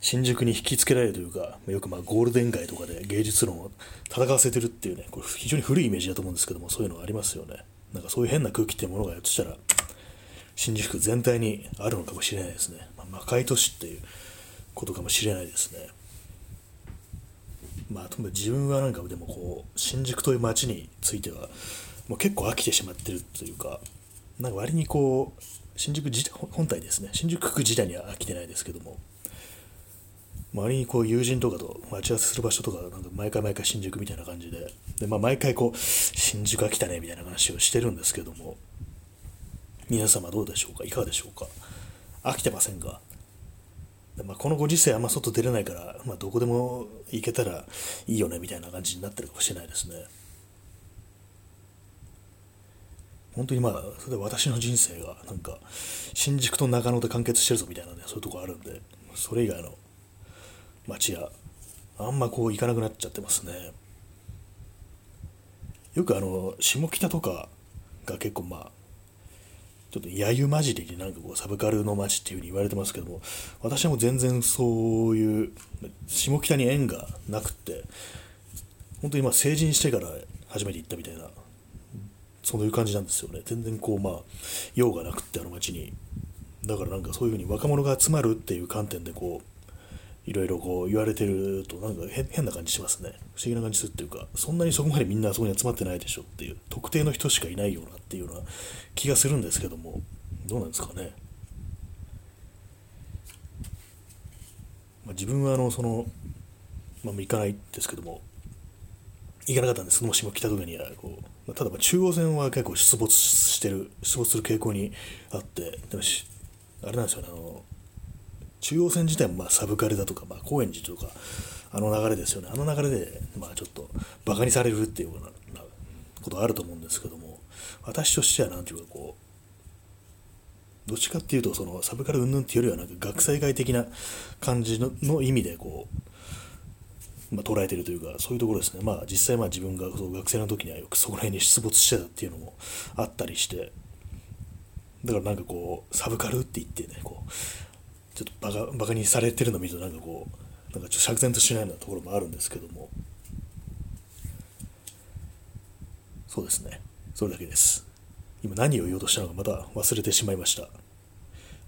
新宿に引きつけられるというか、よくまあゴールデン街とかで芸術論を戦わせてるっていうね、これ非常に古いイメージだと思うんですけども、そういうのがありますよね。なんかそういう変な空気ってものがやっとしたら、新宿全体にあるのかもしれないですね、まあ、魔界都市っていうことかもしれないですねまあとも自分はなんかでもこう新宿という街についてはもう結構飽きてしまってるというかなんか割にこう新宿自本体ですね。新宿区自体には飽きてないですけども周りにこう友人とかと待ち合わせする場所とかなんか毎回毎回新宿みたいな感じでで、まあ、毎回こう新宿飽きたねみたいな話をしてるんですけども皆様どうでしょうか？いかがでしょうか？飽きてませんかまあ、このご時世あんま外出れないから、まあ、どこでも行けたらいいよねみたいな感じになってるかもしれないですね。本当にまあ、それで私の人生がなんか新宿と長野で完結してるぞみたいなね、そういうとこあるんで、それ以外の街があんまこう行かなくなっちゃってますね。よくあの、下北とかが結構まあ、ちょっと揶揄混じりになんかこうサブカルの街っていうふうに言われてますけども私はもう全然そういう下北に縁がなくって本当にま成人してから初めて行ったみたいなそういう感じなんですよね。全然こうまあ用がなくってあの街に。だからなんかそういうふうに若者が集まるっていう観点でこういろいろこう言われてるとなんか変な感じしますね。不思議な感じするっていうかそんなにそこまでみんなそこに集まってないでしょっていう特定の人しかいないようなっていうような気がするんですけどもどうなんですかね、まあ、自分はあのその、まあ、行かないですけども行かなかったんですもしも来た時にはこう、まあ、ただまあ中央線は結構出没してる出没する傾向にあってでもあれなんですよねあの中央線自体もまあサブカルだとか、まあ、高円寺とかあの流れですよね。あの流れで、まあ、ちょっとバカにされるっていうようなことあると思うんですけども私としては何ていうかこうどっちかっていうとそのサブカル云々っていうよりはなんか学生街的な感じのの意味でこう、まあ、捉えてるというかそういうところですね。まあ実際まあ自分がそう学生の時にはよくそこら辺に出没してたっていうのもあったりしてだからなんかこうサブカルって言ってねこうちょっとバカバカにされてるのを見るとなんかこうなんかちょっと釈然としないようなところもあるんですけども。そうですね。それだけです。今何を言おうとしたのかまた忘れてしまいました。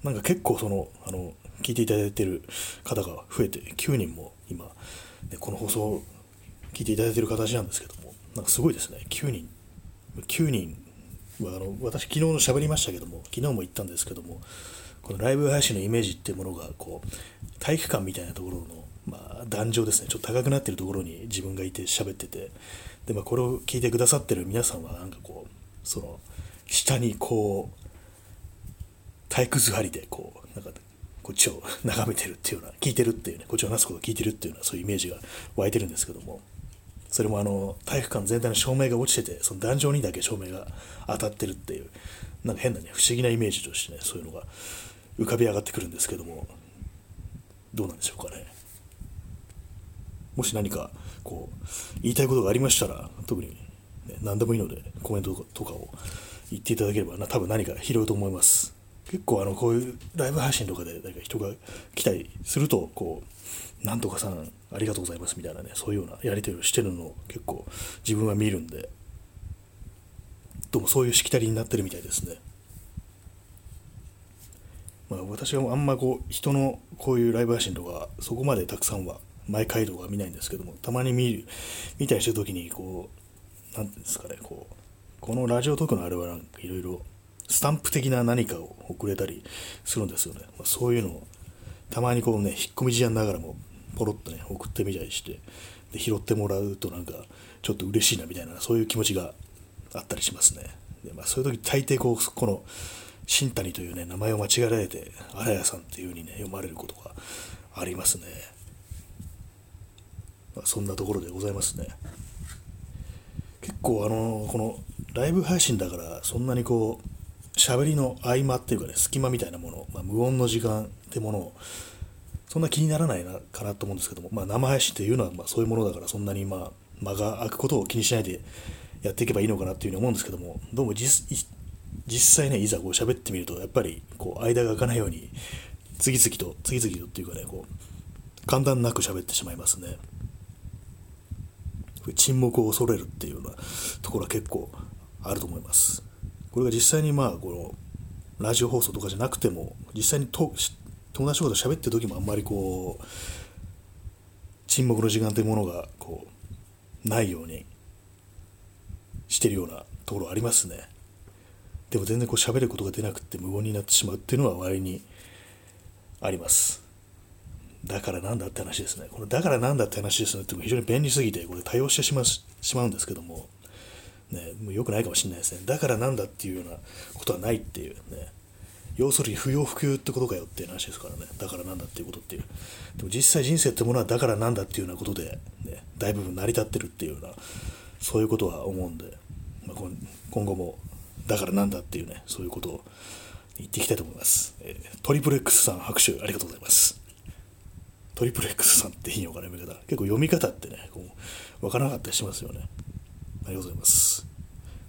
なんか結構そのあの聞いていただいてる方が増えて9人も今、ね、この放送を聞いていただいてる形なんですけどもなんかすごいですね。9人。9人はあの私昨日の喋りましたけども昨日も言ったんですけどもこのライブ配信のイメージっていうものがこう体育館みたいなところの、まあ、壇上ですね。ちょっと高くなってるところに自分がいて喋ってて。で、まあ、これを聞いてくださってる皆さんはなんかこうその下にこう体育座りでこうなんかこっちを 眺めてるっていうような聞いてるっていうねこっちを話すことを聞いてるっていうようなそういうイメージが湧いてるんですけども。それもあの体育館全体の照明が落ちててその壇上にだけ照明が当たってるっていうなんか変なね不思議なイメージとしてねそういうのが浮かび上がってくるんですけどもどうなんでしょうかね。もし何かこう言いたいことがありましたら特に、ね、何でもいいのでコメントとかを言っていただければな多分何か拾うと思います。結構あのこういうライブ配信とかで誰か人が来たりするとこうなんとかさんありがとうございますみたいなねそういうようなやり取りをしてるのを結構自分は見るんでどうもそういうしきたりになってるみたいですね。まあ私はあんまこう人のこういうライブ配信とかそこまでたくさんは毎回とか見ないんですけどもたまに見る見たりしてる時にこう何ていうんですかねこうこのラジオトークのあれはなんかいろいろスタンプ的な何かを送れたりするんですよね。まあ、そういうのをたまにこうね、引っ込み思案ながらもポロッとね、送ってみたりして、で拾ってもらうとなんかちょっと嬉しいなみたいな、そういう気持ちがあったりしますね。でまあ、そういう時大抵こう、この新谷というね、名前を間違えられて、荒谷さんっていう風にね、読まれることがありますね。まあ、そんなところでございますね。結構あの、このライブ配信だからそんなにこう、喋りの合間っていうかね、隙間みたいなもの、まあ、無音の時間ってものを、そんな気にならないなかなと思うんですけども、まあ、生配信っていうのはまあそういうものだから、そんなにまあ間が空くことを気にしないでやっていけばいいのかなっていうふうに思うんですけども、どうも実実際ね、いざこう喋ってみると、やっぱりこう間が空かないように、次々と、次々とっていうかね、こう、簡単なく喋ってしまいますね。沈黙を恐れるっていうようなところは結構あると思います。これが実際にまあこのラジオ放送とかじゃなくても実際にと友達とかと喋ってる時もあんまりこう沈黙の時間というものがこうないようにしてるようなところありますねでも全然こう喋ることが出なくて無言になってしまうっていうのは割にありますだからなんだって話ですねこのだからなんだって話ですねって非常に便利すぎてこれ多用してしましまうんですけどもね、もう良くないかもしれないですね。だからなんだっていうようなことはないっていうね。要するに不要不急ってことかよっていう話ですからね。だからなんだっていうことっていう。でも実際人生ってものはだからなんだっていうようなことで、ね、大部分成り立ってるっていうような、そういうことは思うんで、まあ、今後もだからなんだっていうね、そういうことを言っていきたいと思います。えー、トリプル X さん拍手ありがとうございます。トリプル X さんっていいのかな読み方。結構読み方ってね、こう分からなかったりしますよね。ありがとうございます。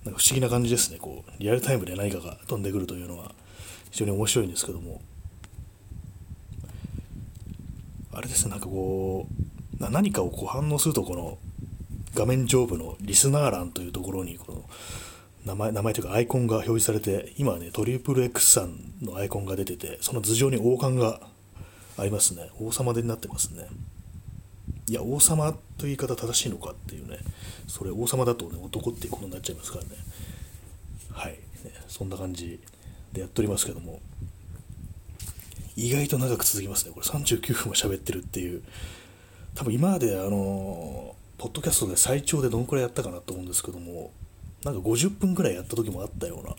なんか不思議な感じですね。こう、リアルタイムで何かが飛んでくるというのは非常に面白いんですけども。あれですね、なんかこう、な何かをこう反応すると、この画面上部のリスナー欄というところに、この名前、名前というかアイコンが表示されて、今はね、トリプル X さんのアイコンが出てて、その頭上に王冠がありますね。王様でになってますね。いや、王様という言い方正しいのかっていうね、それ王様だとね、男っていうことになっちゃいますからね。はい、ね、そんな感じでやっておりますけども、意外と長く続きますね。これ39分も喋ってるっていう、多分今まであの、ポッドキャストで最長でどのくらいやったかなと思うんですけども、なんか50分くらいやった時もあったような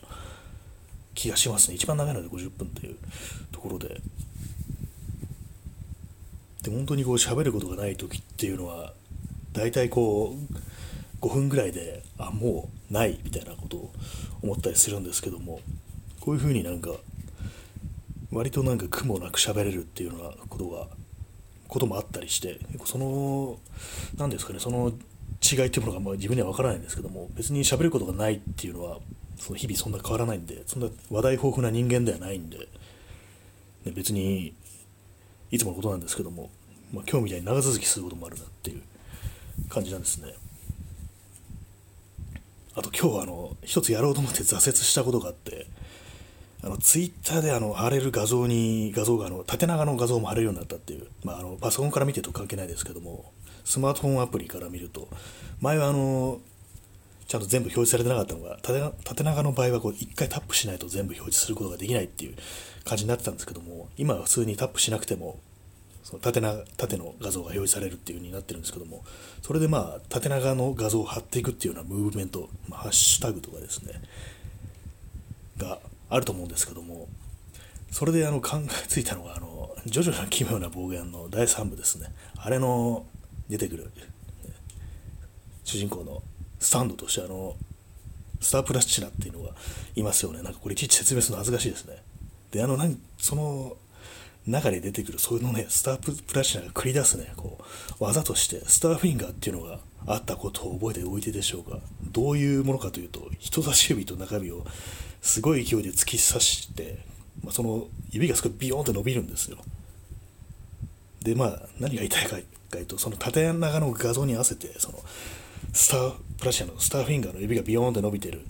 気がしますね。一番長いので50分っていうところで。で、本当にこう喋ることがない時っていうのは、大体こう5分ぐらいであもうないみたいなことを思ったりするんですけどもこういうふうになんか割となんか苦もなく喋れるっていうようなことがこともあったりしてその何ですかねその違いっていうものがまあ自分には分からないんですけども別に喋ることがないっていうのはその日々そんな変わらないんで、そんな話題豊富な人間ではないんで、ね、別にいつものことなんですけども、まあ、今日みたいに長続きすることもあるなっていう感じなんですね。あと今日はあの一つやろうと思って挫折したことがあってあのツイッターであの貼れる画像に画像があの縦長の画像も貼れるようになったっていう、まあ、あのパソコンから見てると関係ないですけどもスマートフォンアプリから見ると前はあのちゃんと全部表示されてなかったのが縦長の場合はこう1回タップしないと全部表示することができないっていう感じになってたんですけども今は普通にタップしなくてもその縦長縦の画像が表示されるっていう風になってるんですけどもそれでまあ縦長の画像を貼っていくっていうようなムーブメント、まあ、ハッシュタグとかですねがあると思うんですけどもそれであの考えついたのがあのジョジョの奇妙な暴言の第3部ですね。あれの出てくる。主人公のスタンドとしてあのスタープラチナっていうのがいますよね。なんかこれいちいち説明するの恥ずかしいですね。であの何その中で出てくるそういうのねスタープラチナが繰り出すね。こう技としてスターフィンガーっていうのがあったことを覚えておいてでしょうか。どういうものかというと人差し指と中指をすごい勢いで突き刺して、まあ、その指がすごいビヨーンって伸びるんですよ。でまあ何が言いたいかというとその縦長の画像に合わせてそのスタープラチナのスターフィンガーの指がビヨーンって伸びてる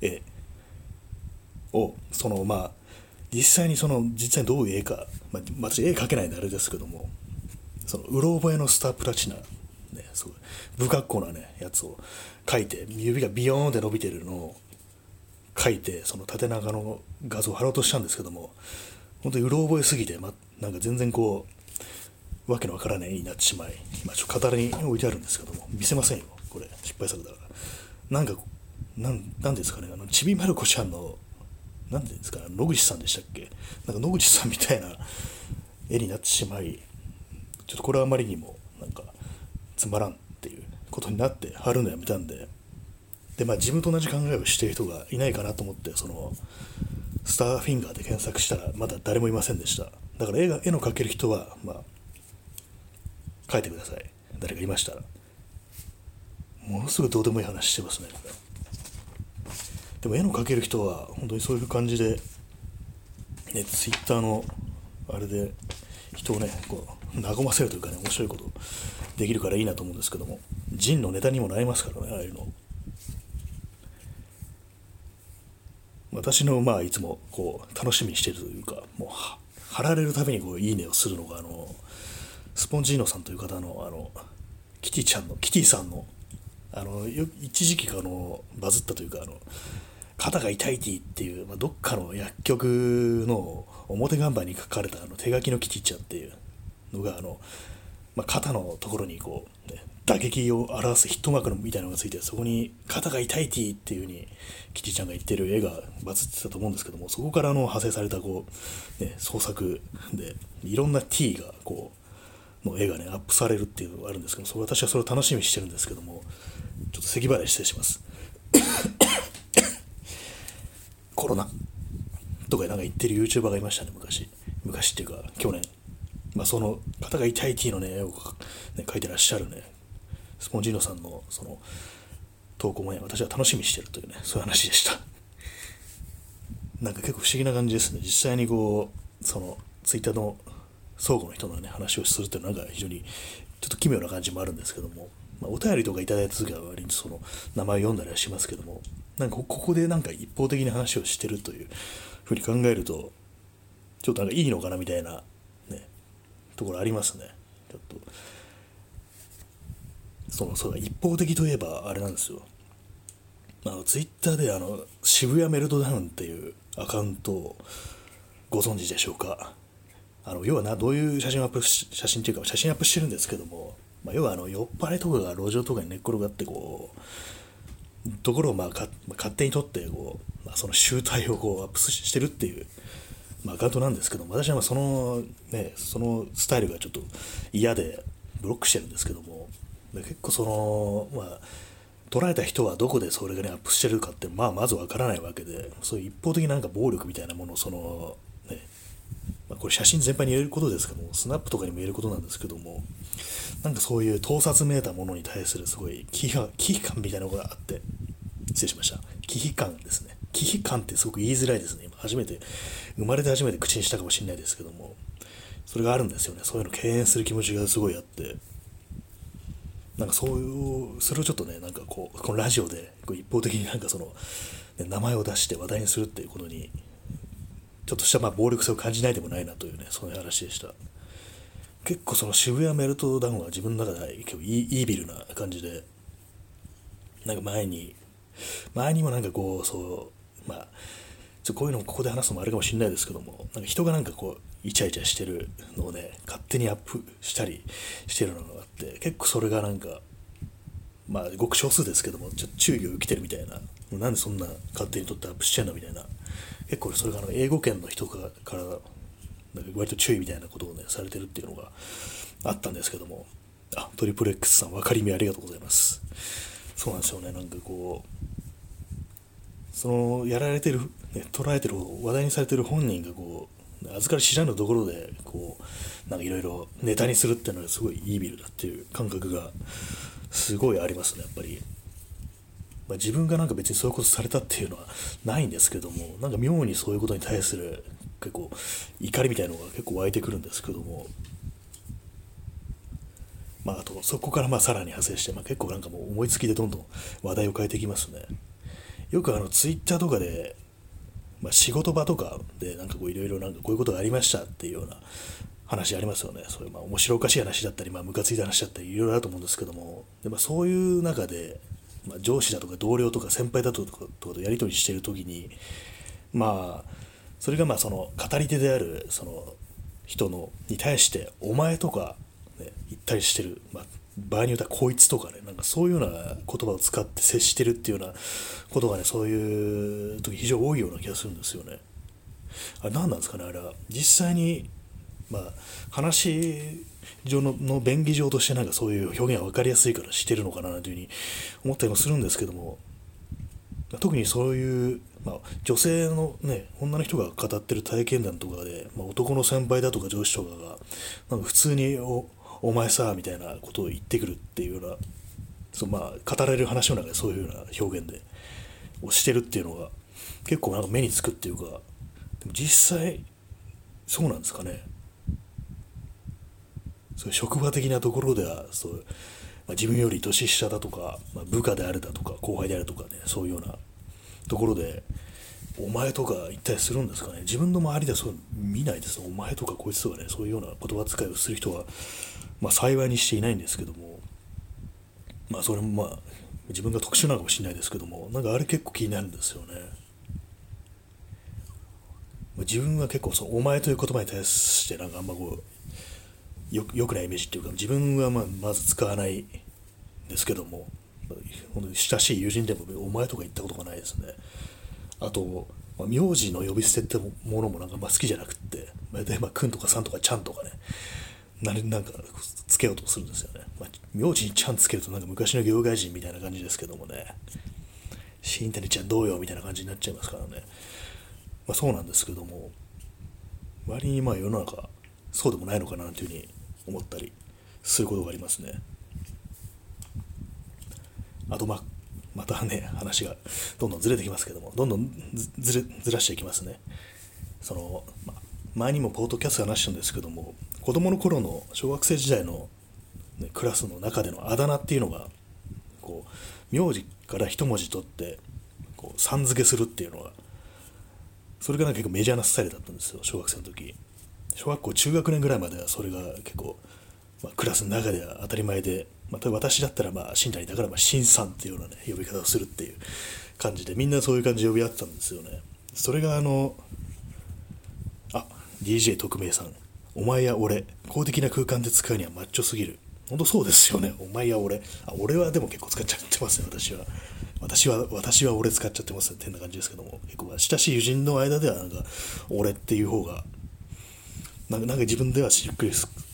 絵をそのまあ実際にその実際にどういう絵か、まあ、私絵描けないんであれですけどもそのうろ覚えのスタープラチナ、ね、すごい不格好なねやつを描いて指がビヨーンって伸びてるのを描いてその縦長の画像を貼ろうとしたんですけども本当にうろ覚えすぎて、ま、なんか全然こうわけのわからない絵になってしまい。今ちょっと語りに置いてあるんですけども見せませんよこれ失敗作だから。なんかなんなんですかね？あのちびまる子ちゃんの何て言うんですか野口さんでしたっけなんか野口さんみたいな絵になってしまい。ちょっとこれはあまりにもなんかつまらんっていうことになって貼るのやめたんで。でまあ自分と同じ考えをしている人がいないかなと思ってそのスターフィンガーで検索したらまだ誰もいませんでした。だから絵が絵の描ける人はまあ書いてください。誰かいましたら。ものすごいどうでもいい話してますね。でも絵の描ける人は本当にそういう感じで、ね、ツイッターのあれで人をねこう和ませるというかね面白いことできるからいいなと思うんですけどもジンのネタにもなりますからねああいうの。私のまあいつもこう楽しみにしてるというかもう貼られるたびにこういいねをするのがあのスポンジーノさんという方のあのキティちゃんのキティさんのあの一時期あのバズったというかあの肩が痛いティっていう、まあ、どっかの薬局の表看板に書かれたあの手書きのキティちゃんっていうのがあの、まあ、肩のところにこう、ね、打撃を表すヒットマークみたいなのがついてそこに肩が痛いティっていう風にキティちゃんが言ってる絵がバズってたと思うんですけどもそこからの派生されたこう、ね、創作でいろんな T がこうの絵がねアップされるっていうのがあるんですけどそれ私はそれを楽しみにしてるんですけどもちょっと咳払い失礼します コロナとかなんか言ってる YouTuber がいましたね、昔。昔っていうか、去年。まあ、その方が痛い T のね、絵を、ね、描いてらっしゃるね、スポンジーノさんのその投稿もね、私は楽しみにしてるというね、そういう話でした。なんか結構不思議な感じですね。実際にこう、その、ツイッターの相互の人のね、話をするっていうのはなんか非常にちょっと奇妙な感じもあるんですけども、まあ、お便りとかいただいた時は割にその名前を読んだりはしますけども、なんかここでなんか一方的に話をしてるというふうに考えるとちょっとなんかいいのかなみたいなねところありますね。ちょっとそのそう一方的といえばあれなんですよ。あのツイッターであの渋谷メルトダウンっていうアカウントをご存知でしょうか？あの要はなどういう写真アップ写真っていうか写真アップしてるんですけども、まあ、要はあの酔っ払いとかが路上とかに寝っ転がってこうところをまあか勝手にとってこう、まあ、その集大をこうアップしてるっていう、まあ、アカウントなんですけども私はその,、ね、そのスタイルがちょっと嫌でブロックしてるんですけども結構そのまあ捉えた人はどこでそれがねアップしてるかってまあまずわからないわけでそういう一方的ななんか暴力みたいなものをそのまあ、これ写真全般に言えることですけどもスナップとかにも言えることなんですけどもなんかそういう盗撮めいたものに対するすごい危機感危機感みたいなのがあって失礼しました。忌避感ですね。忌避感ってすごく言いづらいですね。今初めて、生まれて初めて口にしたかもしれないですけども、それがあるんですよね。そういうの敬遠する気持ちがすごいあって、なんかそういう、それをちょっとね、なんかこう、このラジオでこう一方的になんかその、ね、名前を出して話題にするっていうことに、ちょっとしたまあ暴力性を感じないでもないなというね、そういう話でした。結構その渋谷メルトダウンは自分の中で結構イービルな感じで、なんか前に、前にもなんかこう、そう、まあ、ちょこういうのもここで話すのもあれかもしれないですけども、なんか人がなんかこう、イチャイチャしてるのをね、勝手にアップしたりしてるのがあって、結構それがなんか、まあ、ごく少数ですけども、ちょっと注意を受けてるみたいな、なんでそんな勝手に撮ってアップしてんのみたいな、結構それがあの英語圏の人からなんか割と注意みたいなことをねされてるっていうのがあったんですけども。あトリプル X さん分かりみありがとうございます。そうなんですよね。なんかこうそのやられてる、ね、捉えてる話題にされてる本人がこう預かり知らぬところでこうなんかいろいろネタにするっていうのがすごいイービルだっていう感覚がすごいありますねやっぱり。まあ、自分がなんか別にそういうことされたっていうのはないんですけどもなんか妙にそういうことに対する結構怒りみたいなのが結構湧いてくるんですけどもまあ、あとそこからまあさらに派生して、まあ、結構なんかもう思いつきでどんどん話題を変えていきますね。よくあのツイッターとかで、まあ、仕事場とかでなんかこういろいろなんかこういうことがありましたっていうような話ありますよね。そういうまあ面白おかしい話だったりまあムカついた話だったりいろいろあると思うんですけども。で、まあ、そういう中でまあ、上司だとか同僚とか先輩だとかとやり取りしてる時にまあそれがまあその語り手であるその人のに対して「お前」とか、ね、言ったりしてる、まあ、場合によっては「こいつ」とかねなんかそういうような言葉を使って接してるっていうようなことがねそういう時非常に多いような気がするんですよね。あれ何なんですかねあれは実際にまあ話上のの便宜上としてなんかそういう表現が分かりやすいからしてるのかなというふうに思ったりもするんですけども特にそういう、まあ、女性のね女の人が語ってる体験談とかで、まあ、男の先輩だとか上司とかがなんか普通にお「お前さ」みたいなことを言ってくるっていうようなそう、まあ、語られる話の中でそういうような表現でをしてるっていうのが結構なんか目につくっていうかでも実際そうなんですかね。そう職場的なところではそう、まあ、自分より年下だとか、まあ、部下であるだとか後輩であるとかねそういうようなところでお前とか言ったりするんですかね？自分の周りではそう見ないです。お前とかこいつとかねそういうような言葉遣いをする人は、まあ、幸いにしていないんですけどもまあそれもまあ自分が特殊なのかもしれないですけどもなんかあれ結構気になるんですよね。自分は結構そのお前という言葉に対してなんかあんまこうよよくないイメージっていうか自分はまあまず使わないですけども親しい友人でもお前とか言ったことがないですね。あと、まあ、名字の呼び捨てってものもなんかまあ好きじゃなくって大体まあくんとかさんとかちゃんとかねなんかつけようとするんですよね、まあ、名字にちゃんつけるとなんか昔の業界人みたいな感じですけどもね。新谷ちゃんどうよみたいな感じになっちゃいますからね、まあ、そうなんですけども割にまあ世の中そうでもないのかなというふうに思ったりすることがありますね。あとままたね話がどんどんずれてきますけどもどんどんずれずらしていきますね。その、ま、前にもポートキャスト話したんですけども子供の頃の小学生時代の、ね、クラスの中でのあだ名っていうのがこう名字から一文字取ってこうさん付けするっていうのがそれがなんか結構メジャーなスタイルだったんですよ小学生の時。小学校中学年ぐらいまではそれが結構、まあ、クラスの中では当たり前で、まあ、私だったらまあ新谷だからまあ新さんっていうようなね呼び方をするっていう感じでみんなそういう感じで呼び合ってたんですよね。それがあのあ DJ 特命さんお前や俺公的な空間で使うにはマッチョすぎる。本当そうですよね。お前や俺。あ俺はでも結構使っちゃってますね私は。私は私は俺使っちゃってますってな感じですけども。結構親しい友人の間ではなんか俺っていう方がなんか自分ではしっくり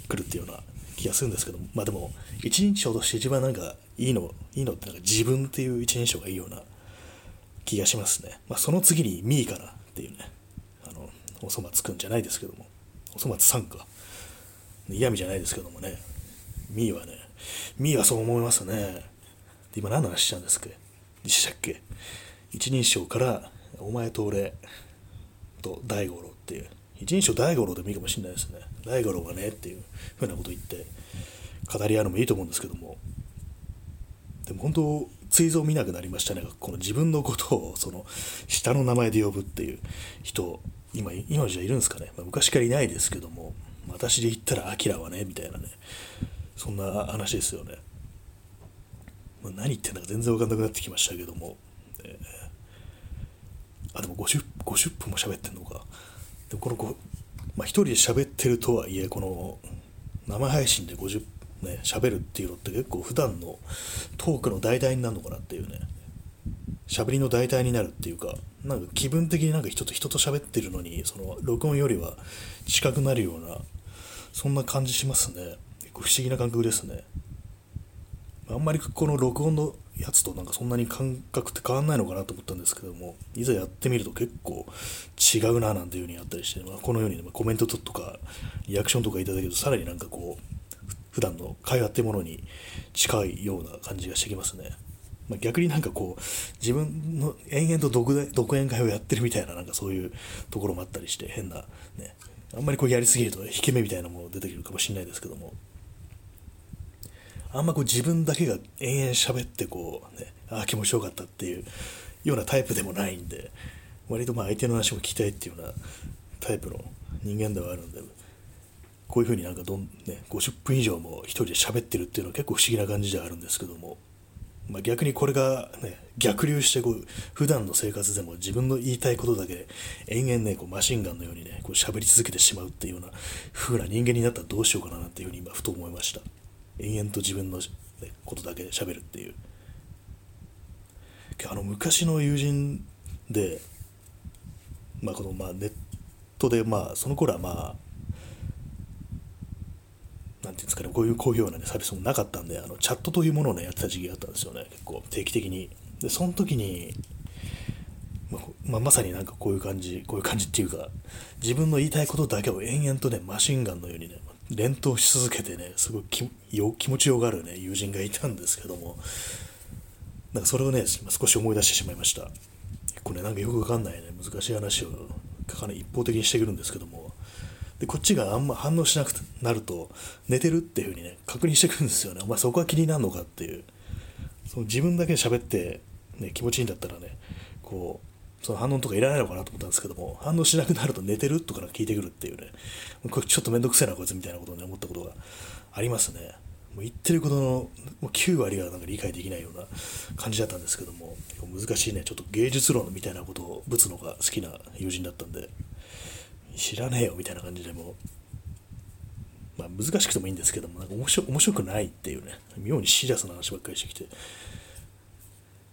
くるっていうような気がするんですけどまあでも一人称として一番なんかいいのいいのってなんか自分っていう一人称がいいような気がしますね、まあ、その次にミーかなっていうねあのおそ松くんじゃないですけども。おそ松さんか。嫌味じゃないですけどもね。ミーはねミーはそう思いますね。今何の話したんですっけ？でしたっけ？一人称からお前と俺と大五郎っていう。一人称大五郎でもいいかもしれないですね。大五郎がねっていうふうなこと言って語り合うのもいいと思うんですけども。でも本当追蔵見なくなりましたねこの自分のことをその下の名前で呼ぶっていう人今今じゃいるんですかね、まあ、昔からいないですけども私で言ったら「アキラはね」みたいなね。そんな話ですよね、まあ、何言ってんだか全然分かんなくなってきましたけども、えー、あでも 50, 50分も喋ってんのか。でこのまあ、人で喋ってるとはいえこの生配信で50ね喋るっていうのって結構普段のトークの代替になるのかなっていうね。喋りの代替になるっていうかなんか気分的になんか人と人と喋ってるのにその録音よりは近くなるようなそんな感じしますね。結構不思議な感覚ですね。あんまりこの録音のやつとなんかそんなに感覚って変わんないのかなと思ったんですけどもいざやってみると結構違うななんていう風にあったりして、まあ、このように、ね、コメントとかリアクションとかいただけるとさらになんかこう普段の会話ってものに近いような感じがしてきますね。まあ、逆になんかこう自分の延々と独独演会をやってるみたいななんかそういうところもあったりして変なねあんまりこうやりすぎると引け目みたいなもの出てくるかもしれないですけどもあんまこう自分だけが延々喋ってこうねああ気持ちよかったっていうようなタイプでもないんで割とまあ相手の話も聞きたいっていうようなタイプの人間ではあるんでこういうふうになんかどん、ね、50分以上も一人で喋ってるっていうのは結構不思議な感じではあるんですけども、まあ、逆にこれが、ね、逆流してこう普段の生活でも自分の言いたいことだけ延々ねこうマシンガンのようにねこう喋り続けてしまうっていうような風な人間になったらどうしようかなっていうふうに今ふと思いました。延々と自分の、ことだけで喋るっていうあの昔の友人で、まあ、このまあネットでまあその頃はまあなんていうんですかね、こういう好評な、ね、サービスもなかったんで、あのチャットというものを、ね、やってた時期があったんですよね、結構定期的に。で、その時に、まあ、まさになんかこういう感じ、こういう感じっていうか、自分の言いたいことだけを延々とね、マシンガンのようにね、連投し続けてね、すごい気持ちよがるね、友人がいたんですけども、なんかそれをね、少し思い出してしまいました。結構ね、なんかよくわかんないね、難しい話をかなり一方的にしてくるんですけども、でこっちがあんま反応しなくなると寝てるっていう風にね確認してくるんですよね。お前そこは気になるのかっていう。その自分だけ喋って、ね、気持ちいいんだったらねこうその反応とかいらないのかなと思ったんですけども反応しなくなると寝てるとか聞いてくるっていうね。これちょっとめんどくせえなこいつみたいなことをね思ったことがありますね。もう言ってることのもう9割がなんか理解できないような感じだったんですけども難しいね。ちょっと芸術論みたいなことをぶつのが好きな友人だったんで知らねえよみたいな感じでもまあ、難しくてもいいんですけどもなんか面白面白くないっていうね。妙にシリアスな話ばっかりしてきて。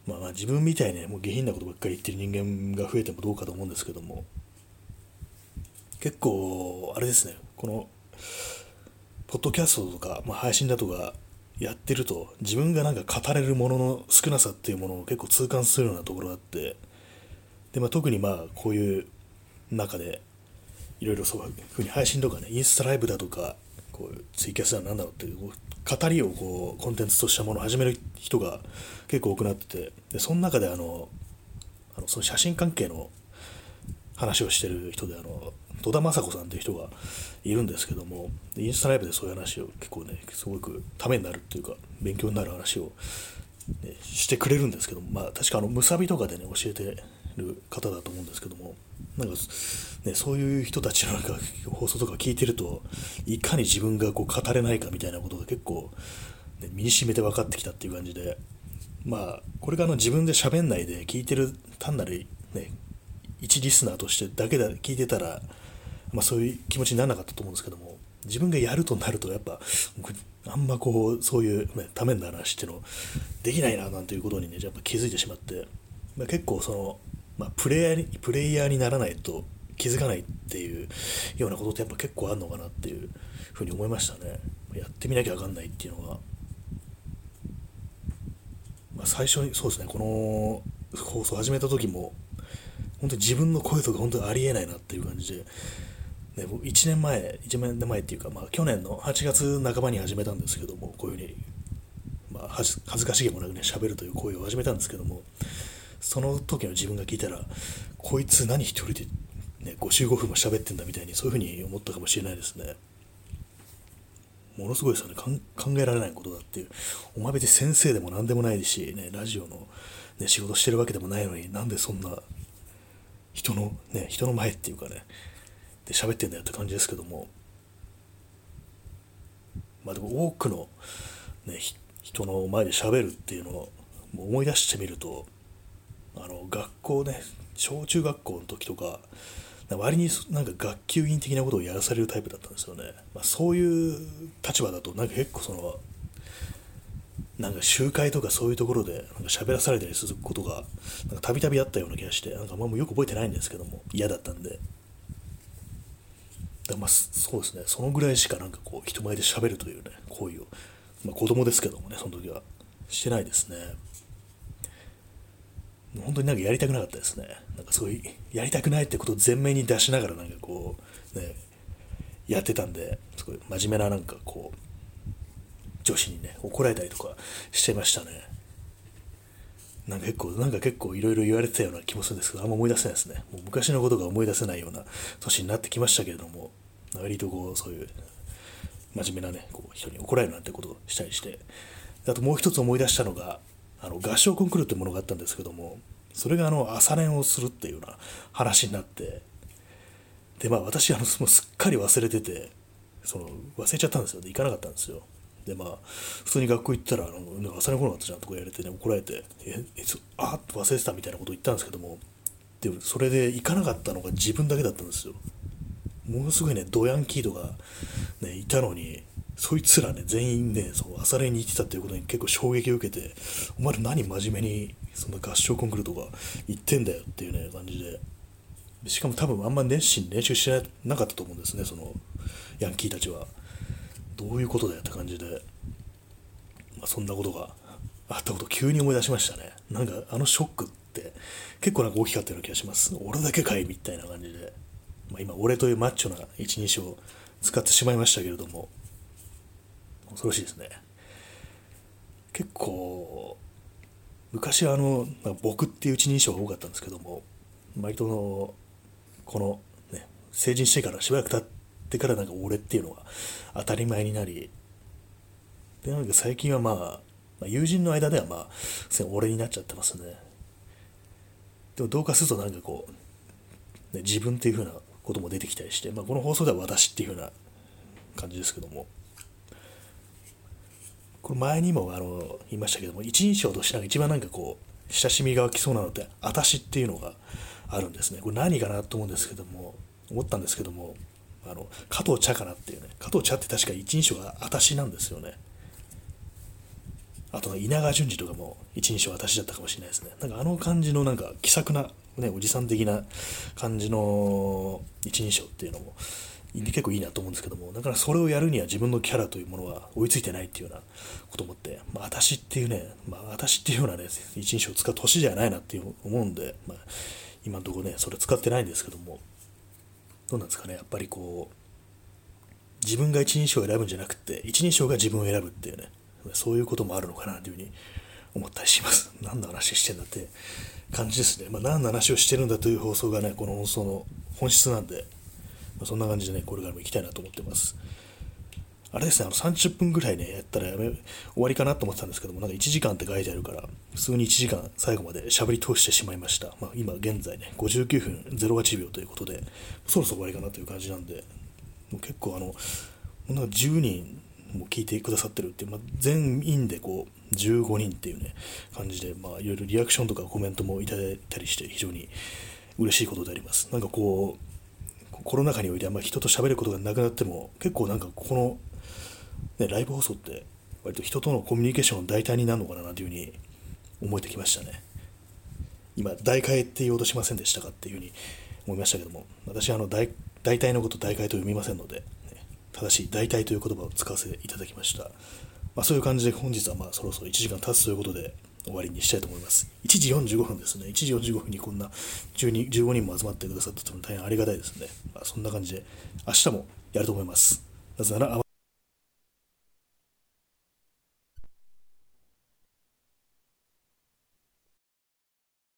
まあまあ自分みたいに、ね、もう下品なことばっかり言ってる人間が増えてもどうかと思うんですけども。結構あれですね。このポッドキャストとか、まあ、配信だとかやってると自分がなんか語れるものの少なさっていうものを結構痛感するようなところがあって。で、まあ、特にまあこういう中でいろいろそういうふうに配信とかね、インスタライブだとか、こうツイキャスは何だろうっていう、語りをこうコンテンツとしたものを始める人が結構多くなってて、でその中であの、あのその写真関係の話をしてる人で、あの、戸田雅子さんっていう人がいるんですけども、インスタライブでそういう話を結構ね、すごくためになるっていうか、勉強になる話を、ね、してくれるんですけども、まあ確かあの、むさびとかでね、教えてる方だと思うんですけども、なんか、ね、そういう人たちのなんか放送とか聞いてると、いかに自分がこう語れないかみたいなことが結構、ね、身に染めて分かってきたっていう感じで、まあ、これがあの自分で喋んないで聞いてる単なる、ね、一リスナーとしてだけで聞いてたら、まあ、そういう気持ちにならなかったと思うんですけども、自分がやるとなると、やっぱ、あんまこう、そういう、ね、ためになる話っていうのできないななんていうことにね、やっぱ気づいてしまって、まあ、結構その、まあ、プレイヤーにプレイヤーにならないと気づかないっていうようなことってやっぱ結構あるのかなっていうふうに思いましたね。やってみなきゃ分かんないっていうのが、まあ、最初にそうですねこの放送始めた時も本当に自分の声とか本当にありえないなっていう感じで、ね、僕1年前1年前っていうか、まあ、去年の8月半ばに始めたんですけどもこういうふうにまあ、恥ずかしげもなくね喋るという行為を始めたんですけどもその時の自分が聞いたらこいつ何一人で、ね、55分も喋ってんだみたいにそういうふうに思ったかもしれないですね。ものすごいですよね。考えられないことだっていう。お前別に先生でも何でもないし、ね、ラジオの、ね、仕事してるわけでもないのになんでそんな人のね人の前っていうかねで喋ってんだよって感じですけども。まあでも多くの、ね、人の前で喋るっていうのを思い出してみるとあの学校ね小中学校の時とか割になんか学級委員的なことをやらされるタイプだったんですよね、まあ、そういう立場だとなんか結構そのなんか集会とかそういうところでなんか喋らされたりすることがたびたびあったような気がしてなんかあんまあよく覚えてないんですけども嫌だったんで。まあそうですね。そのぐらいしかなんかこう人前で喋るというね行為を、まあ、子供ですけどもねその時は。してないですね。本当になんかやりたくなかったですね。なんかすごいやりたくないってことを前面に出しながらなんかこうねやってたんですごい真面目ななんかこう女子にね怒られたりとかしちゃいましたね。なんか結構なんか結構いろいろ言われてたような気もするんですけどあんま思い出せないですね。もう昔のことが思い出せないような年になってきましたけれども割とこうそういう真面目なねこう人に怒られるなんてことをしたりしてあともう一つ思い出したのがあの合唱コンクールってものがあったんですけどもそれがあの朝練をするっていうような話になってでまあ私あのすっかり忘れててその忘れちゃったんですよ。行かなかったんですよ。でまあ普通に学校行ったら「あの朝練来なかったじゃん」とか言われてね怒られて「ええあっと忘れてた」みたいなことを言ったんですけどもでもそれで行かなかったのが自分だけだったんですよ。ものすごいねドヤンキーとか、ね、いたのにそいつらね全員ねそう朝練に行ってたっていうことに結構衝撃を受けてお前ら何真面目にそんな合唱コンクールとか行ってんだよっていうね感じで。しかも多分あんま熱心に練習しなかったと思うんですねそのヤンキーたちは。どういうことだよって感じで、まあ、そんなことがあったこと急に思い出しましたね。なんかあのショックって結構なんか大きかったような気がします。俺だけかいみたいな感じで、まあ、今俺というマッチョな一人称を使ってしまいましたけれども。恐ろしいですね。結構昔はあの僕っていう一人称が多かったんですけども割とのこの、ね、成人してからしばらく経ってからなんか俺っていうのが当たり前になりでなんか最近はまあ、まあ、友人の間ではまあ俺になっちゃってますね。でもどうかするとなんかこう、ね、自分っていう風なことも出てきたりして、まあ、この放送では私っていう風な感じですけども。これ前にもあの言いましたけども一人称として一番なんかこう親しみが湧きそうなのって「あたし」っていうのがあるんですね。これ何かなと思うんですけども思ったんですけどもあの加藤茶かなっていうね。加藤茶って確か一人称が「あたし」なんですよね。あと稲川淳二とかも一人称私だったかもしれないですね。なんかあの感じのなんか気さくな、ね、おじさん的な感じの一人称っていうのも結構いいなと思うんですけどもだからそれをやるには自分のキャラというものは追いついてないっていうようなことを思って、まあ、私っていうね、まあ、私っていうようなね一人称を使う年じゃないなっていう思うんで、まあ、今のところねそれ使ってないんですけどもどうなんですかねやっぱりこう自分が一人称を選ぶんじゃなくて一人称が自分を選ぶっていうねそういうこともあるのかなというふうに思ったりします。何の話してんだって感じですね、まあ、何の話をしてるんだという放送がねこの放送の本質なんでまあ、そんな感じでね、これからも行きたいなと思ってます。あれですね、あの30分ぐらいね、やったらやめ終わりかなと思ってたんですけども、なんか1時間って書いてあるから、普通に1時間最後まで喋り通してしまいました。まあ、今現在ね、59分08秒ということで、そろそろ終わりかなという感じなんで、もう結構あの、なんか10人も聞いてくださってるっていう、まあ、全員でこう15人っていうね、感じで、まあいろいろリアクションとかコメントもいただいたりして、非常に嬉しいことであります。なんかこう、コロナ禍においてあんまり人と喋ることがなくなっても結構なんかここの、ね、ライブ放送って割と人とのコミュニケーションの代替になるのかなというふうに思えてきましたね。今代替って言おうとしませんでしたかっていうふうに思いましたけども私はあの代代替のこと代替と読みませんので、ね、正しい代替という言葉を使わせていただきました、まあ、そういう感じで本日はまあそろそろ1時間経つということで終わりにしたいと思います。1時45分ですね。1時45分にこんな12 15人も集まってくださったの大変ありがたいですね。まあ、そんな感じで、明日もやると思います。なぜなら、